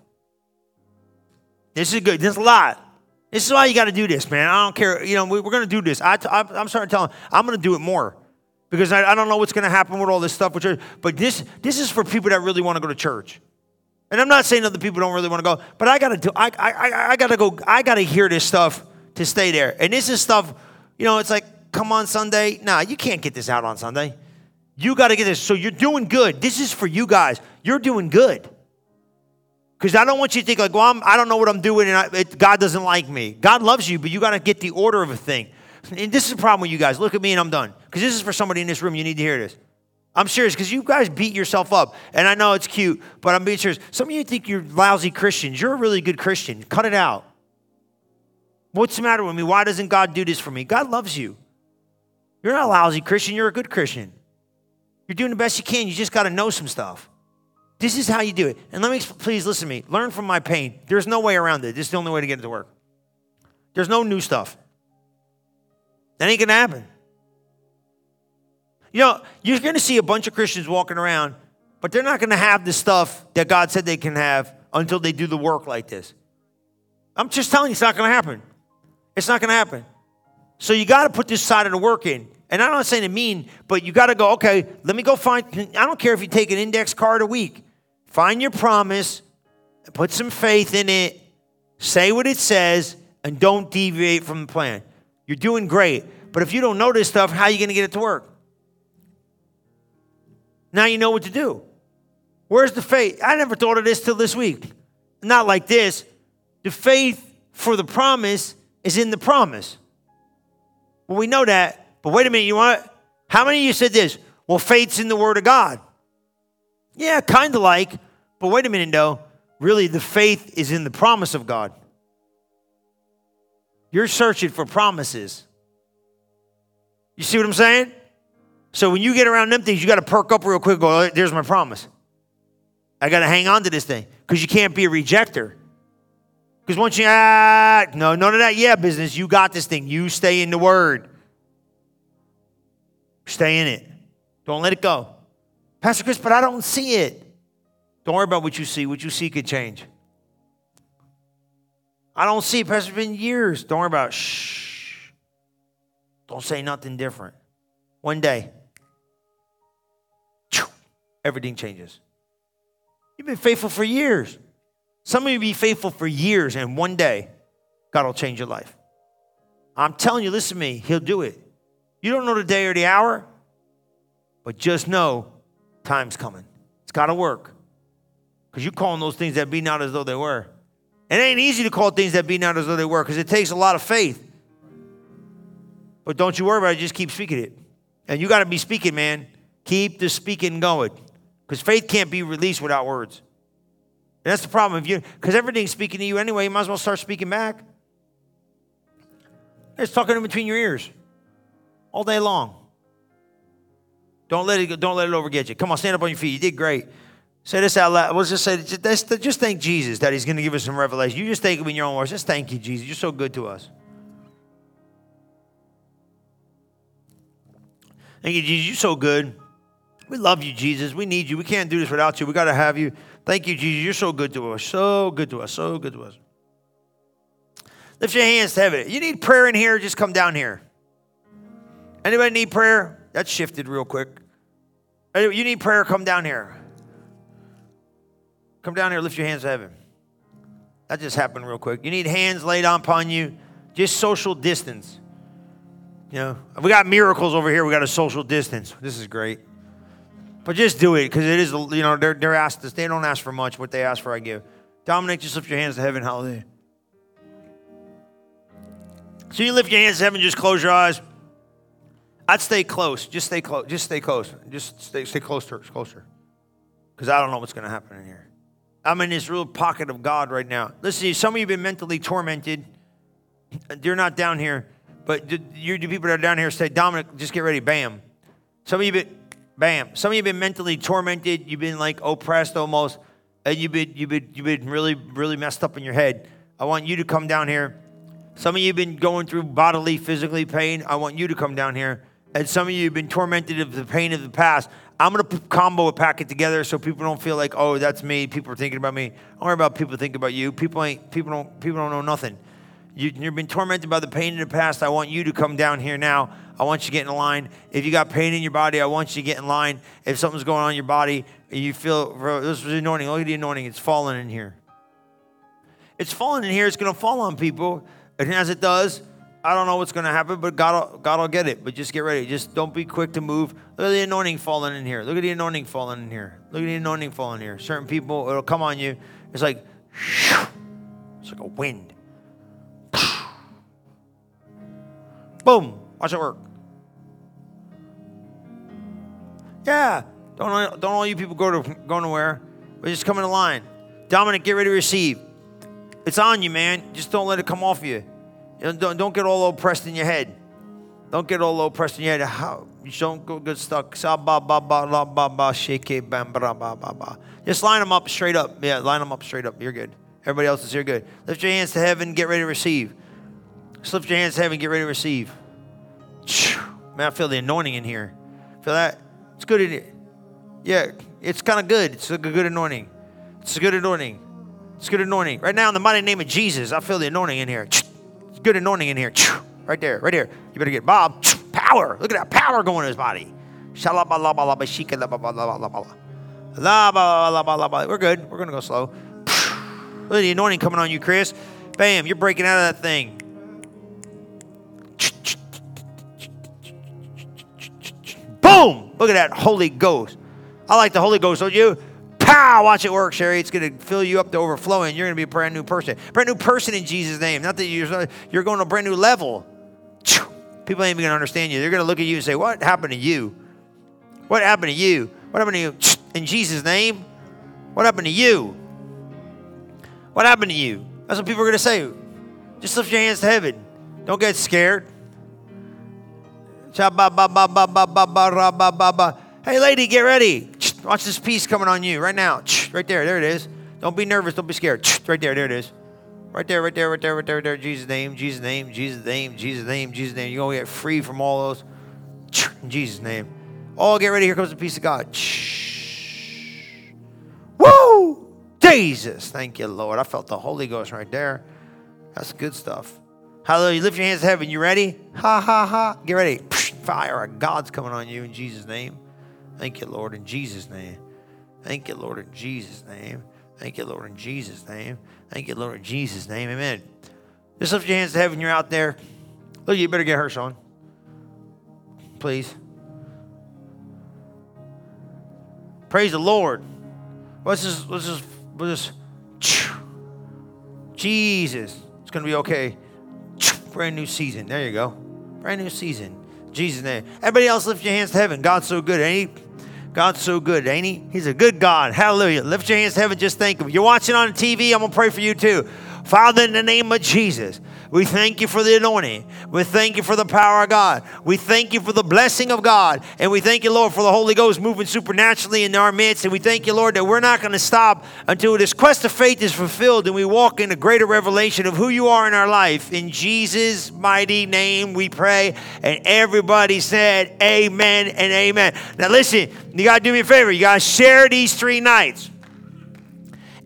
This is good. This is a lot. This is why you got to do this, man. I don't care. You know, we, are going to do this. I, am starting to tell them, I'm going to do it more because I, I don't know what's going to happen with all this stuff. Which are, but this, this is for people that really want to go to church. And I'm not saying other people don't really want to go, but I got to do. I, I, I got to go. I got to hear this stuff to stay there. And this is stuff. You know, it's like, come on Sunday. Nah, you can't get this out on Sunday. You got to get this. So you're doing good. This is for you guys. You're doing good. Because I don't want you to think like, well, I'm, I do not know what I'm doing and I, it, God doesn't like me. God loves you, but you got to get the order of a thing. And this is a problem with you guys. Look at me and I'm done. Because this is for somebody in this room. You need to hear this. I'm serious because you guys beat yourself up. And I know it's cute, but I'm being serious. Some of you think you're lousy Christians. You're a really good Christian. Cut it out. What's the matter with me? Why doesn't God do this for me? God loves you. You're not a lousy Christian. You're a good Christian. You're doing the best you can. You just got to know some stuff. This is how you do it. And let me please listen to me. Learn from my pain. There's no way around it. This is the only way to get it to work. There's no new stuff. That ain't gonna happen. You know, you're gonna see a bunch of Christians walking around, but they're not gonna have the stuff that God said they can have until they do the work like this. I'm just telling you, it's not gonna happen. It's not gonna happen. So you gotta put this side of the work in. And I'm not saying it mean, but you got to go, okay, let me go find, I don't care if you take an index card a week. Find your promise, put some faith in it, say what it says, and don't deviate from the plan. You're doing great. But if you don't know this stuff, how are you going to get it to work? Now you know what to do. Where's the faith? I never thought of this till this week. Not like this. The faith for the promise is in the promise. Well, we know that, but wait a minute, you want how many of you said this? Well, faith's in the Word of God. Yeah, kind of like, but wait a minute, though. Really, the faith is in the promise of God. You're searching for promises. You see what I'm saying? So when you get around them things, you got to perk up real quick. Go, there's my promise. I got to hang on to this thing because you can't be a rejecter. Because once you, ah, no, none of that, yeah, business. You got this thing. You stay in the word. Stay in it. Don't let it go. Pastor Chris, but I don't see it. Don't worry about what you see. What you see could change. I don't see it. Pastor, it's been years. Don't worry about it. Shh. Don't say nothing different. One day, everything changes. You've been faithful for years. Some of you be faithful for years, and one day, God will change your life. I'm telling you, listen to me, He'll do it. You don't know the day or the hour, but just know time's coming. It's got to work. Because you're calling those things that be not as though they were. It ain't easy to call things that be not as though they were because it takes a lot of faith. But don't you worry about it, just keep speaking it. And you got to be speaking, man. Keep the speaking going. Because faith can't be released without words. And that's the problem. If you because everything's speaking to you anyway, you might as well start speaking back. It's talking in between your ears all day long. Don't let it don't let it overget you. Come on, stand up on your feet. You did great. Say this out loud. Let's just say just, thank Jesus that He's going to give us some revelation. You just think of in your own words. Just thank you, Jesus. You're so good to us. Thank you, Jesus. You're so good. We love you, Jesus. We need you. We can't do this without you. We got to have you. Thank you, Jesus. You're so good to us. So good to us. So good to us. Lift your hands to heaven. You need prayer in here, just come down here. Anybody need prayer? That shifted real quick. You need prayer, come down here. Come down here, lift your hands to heaven. That just happened real quick. You need hands laid upon you, just social distance. You know, we got miracles over here. We got a social distance. This is great. But just do it because it is, you know, they're, they're asked this. They don't ask for much. What they ask for, I give. Dominic, just lift your hands to heaven. Hallelujah. So you lift your hands to heaven, just close your eyes. I'd stay close. Just stay close. Just stay close. Just stay, stay closer, closer. Because I don't know what's going to happen in here. I'm in this real pocket of God right now. Listen, some of you have been mentally tormented. You're not down here, but you the people that are down here say, Dominic, just get ready. Bam. Some of you been Bam. Some of you have been mentally tormented. You've been like oppressed almost, and you've been you've been you've been really really messed up in your head. I want you to come down here. Some of you have been going through bodily, physically pain. I want you to come down here. And some of you have been tormented of the pain of the past. I'm gonna combo a packet together so people don't feel like, oh, that's me. People are thinking about me. Don't worry about people thinking about you. People ain't people don't people don't know nothing. You, you've been tormented by the pain in the past. I want you to come down here now. I want you to get in line. If you got pain in your body, I want you to get in line. If something's going on in your body, you feel this is anointing. Look at the anointing. It's falling in here. It's falling in here. It's going to fall on people. And as it does, I don't know what's going to happen, but God will, God will get it. But just get ready. Just don't be quick to move. Look at the anointing falling in here. Look at the anointing falling in here. Look at the anointing falling here. Certain people, it'll come on you. It's like, it's like a wind. Boom. Watch it work. Yeah. Don't, don't all you people go to go nowhere. But just come in line. Dominic, get ready to receive. It's on you, man. Just don't let it come off you. Don't, don't get all oppressed in your head. Don't get all oppressed in your head. How, you don't go get stuck. Just line them up straight up. Yeah, line them up straight up. You're good. Everybody else is here good. Lift your hands to heaven. Get ready to receive. Just lift your hands to heaven. Get ready to receive. Man, I feel the anointing in here. Feel that? It's good in it. Yeah, it's kind of good. It's a good anointing. It's a good anointing. It's a good anointing. Right now, in the mighty name of Jesus, I feel the anointing in here. Good anointing in here. Right there, right there. You better get Bob. Power. Look at that power going in his body. We're good. We're going to go slow. Look at the anointing coming on you, Chris. Bam, you're breaking out of that thing. Boom! Look at that Holy Ghost. I like the Holy Ghost, don't you? Pow! Watch it work, Sherry. It's going to fill you up to overflowing. You're going to be a brand new person. Brand new person in Jesus' name. Not that you're, you're going to a brand new level. People ain't even going to understand you. They're going to look at you and say, What happened to you? What happened to you? What happened to you? In Jesus' name? What happened to you? What happened to you? That's what people are going to say. Just lift your hands to heaven. Don't get scared. Hey, lady, get ready. Watch this peace coming on you right now. Right there. There it is. Don't be nervous. Don't be scared. Right there. There it is. Right there, right there, right there, right there, right there. Jesus' name, Jesus' name, Jesus' name, Jesus' name, Jesus' name. You're going to get free from all those. In Jesus' name. Oh, get ready. Here comes the peace of God. Woo! Jesus. Thank you, Lord. I felt the Holy Ghost right there. That's good stuff. Hallelujah. Lift your hands to heaven. You ready? Ha ha ha. Get ready. Fire of God's coming on you in Jesus' name. Thank you, Lord, in Jesus' name. Thank you, Lord, in Jesus' name. Thank you, Lord, in Jesus' name. Thank you, Lord, in Jesus' name. Amen. Just lift your hands to heaven. You're out there. Look, you better get her, on. Please. Praise the Lord. Let's just, let's just, let's just, Jesus. It's going to be okay. Brand new season. There you go. Brand new season. Jesus' name. Everybody else lift your hands to heaven. God's so good, ain't he? God's so good, ain't he? He's a good God. Hallelujah. Lift your hands to heaven. Just thank him. You're watching on TV. I'm going to pray for you too. Father, in the name of Jesus, we thank you for the anointing. We thank you for the power of God. We thank you for the blessing of God. And we thank you, Lord, for the Holy Ghost moving supernaturally in our midst. And we thank you, Lord, that we're not going to stop until this quest of faith is fulfilled and we walk in a greater revelation of who you are in our life. In Jesus' mighty name we pray. And everybody said, Amen and amen. Now, listen, you got to do me a favor. You got to share these three nights.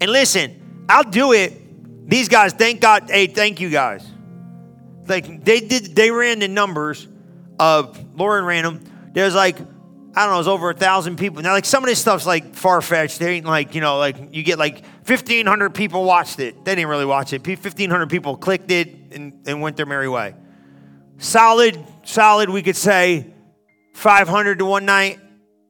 And listen, I'll do it. These guys, thank God. Hey, thank you guys like they did they ran the numbers of Lauren ran them. There's like I don't know, it's over a thousand people. Now, like some of this stuff's like far fetched. They ain't like, you know, like you get like 1,500 people watched it. They didn't really watch it. 1,500 people clicked it and, and went their merry way. Solid, solid, we could say 500 to one night,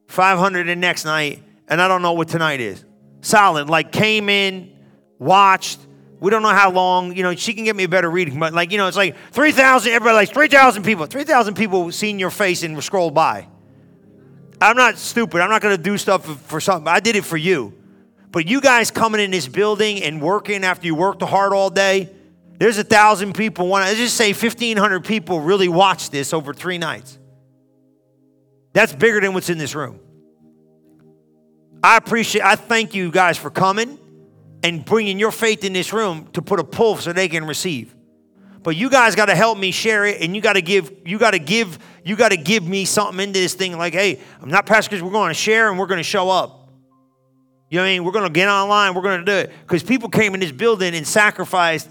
500 the next night, and I don't know what tonight is. Solid, like came in, watched, we don't know how long, you know, she can get me a better reading, but like, you know, it's like 3,000, everybody like 3,000 people. 3,000 people seen your face and scrolled by. I'm not stupid. I'm not going to do stuff for something. I did it for you. But you guys coming in this building and working after you worked hard all day, there's a thousand people. One, let's just say 1,500 people really watched this over three nights. That's bigger than what's in this room. I appreciate, I thank you guys for coming and bringing your faith in this room to put a pull so they can receive. But you guys got to help me share it, and you got to give, you got to give, you got to give me something into this thing. Like, hey, I'm not pastor because we're going to share and we're going to show up. You know what I mean? We're going to get online. We're going to do it because people came in this building and sacrificed.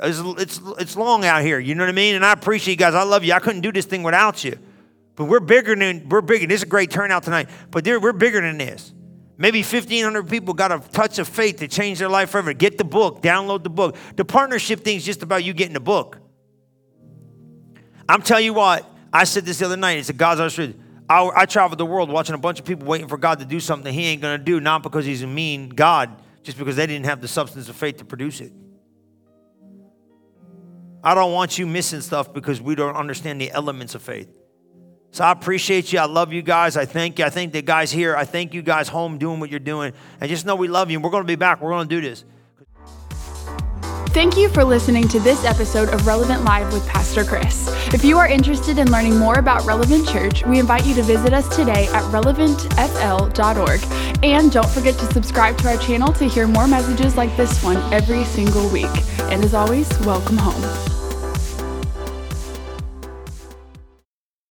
It's, it's, it's long out here. You know what I mean? And I appreciate you guys. I love you. I couldn't do this thing without you. But we're bigger than we're bigger. This is a great turnout tonight. But we're bigger than this. Maybe 1,500 people got a touch of faith to change their life forever. Get the book, download the book. The partnership thing is just about you getting the book. I'm telling you what, I said this the other night. It's a God's honest truth. I, I traveled the world watching a bunch of people waiting for God to do something He ain't going to do, not because He's a mean God, just because they didn't have the substance of faith to produce it. I don't want you missing stuff because we don't understand the elements of faith. So I appreciate you. I love you guys. I thank you. I thank the guys here. I thank you guys home doing what you're doing. And just know we love you. And we're going to be back. We're going to do this. Thank you for listening to this episode of Relevant Live with Pastor Chris. If you are interested in learning more about Relevant Church, we invite you to visit us today at relevantfl.org. And don't forget to subscribe to our channel to hear more messages like this one every single week. And as always, welcome home.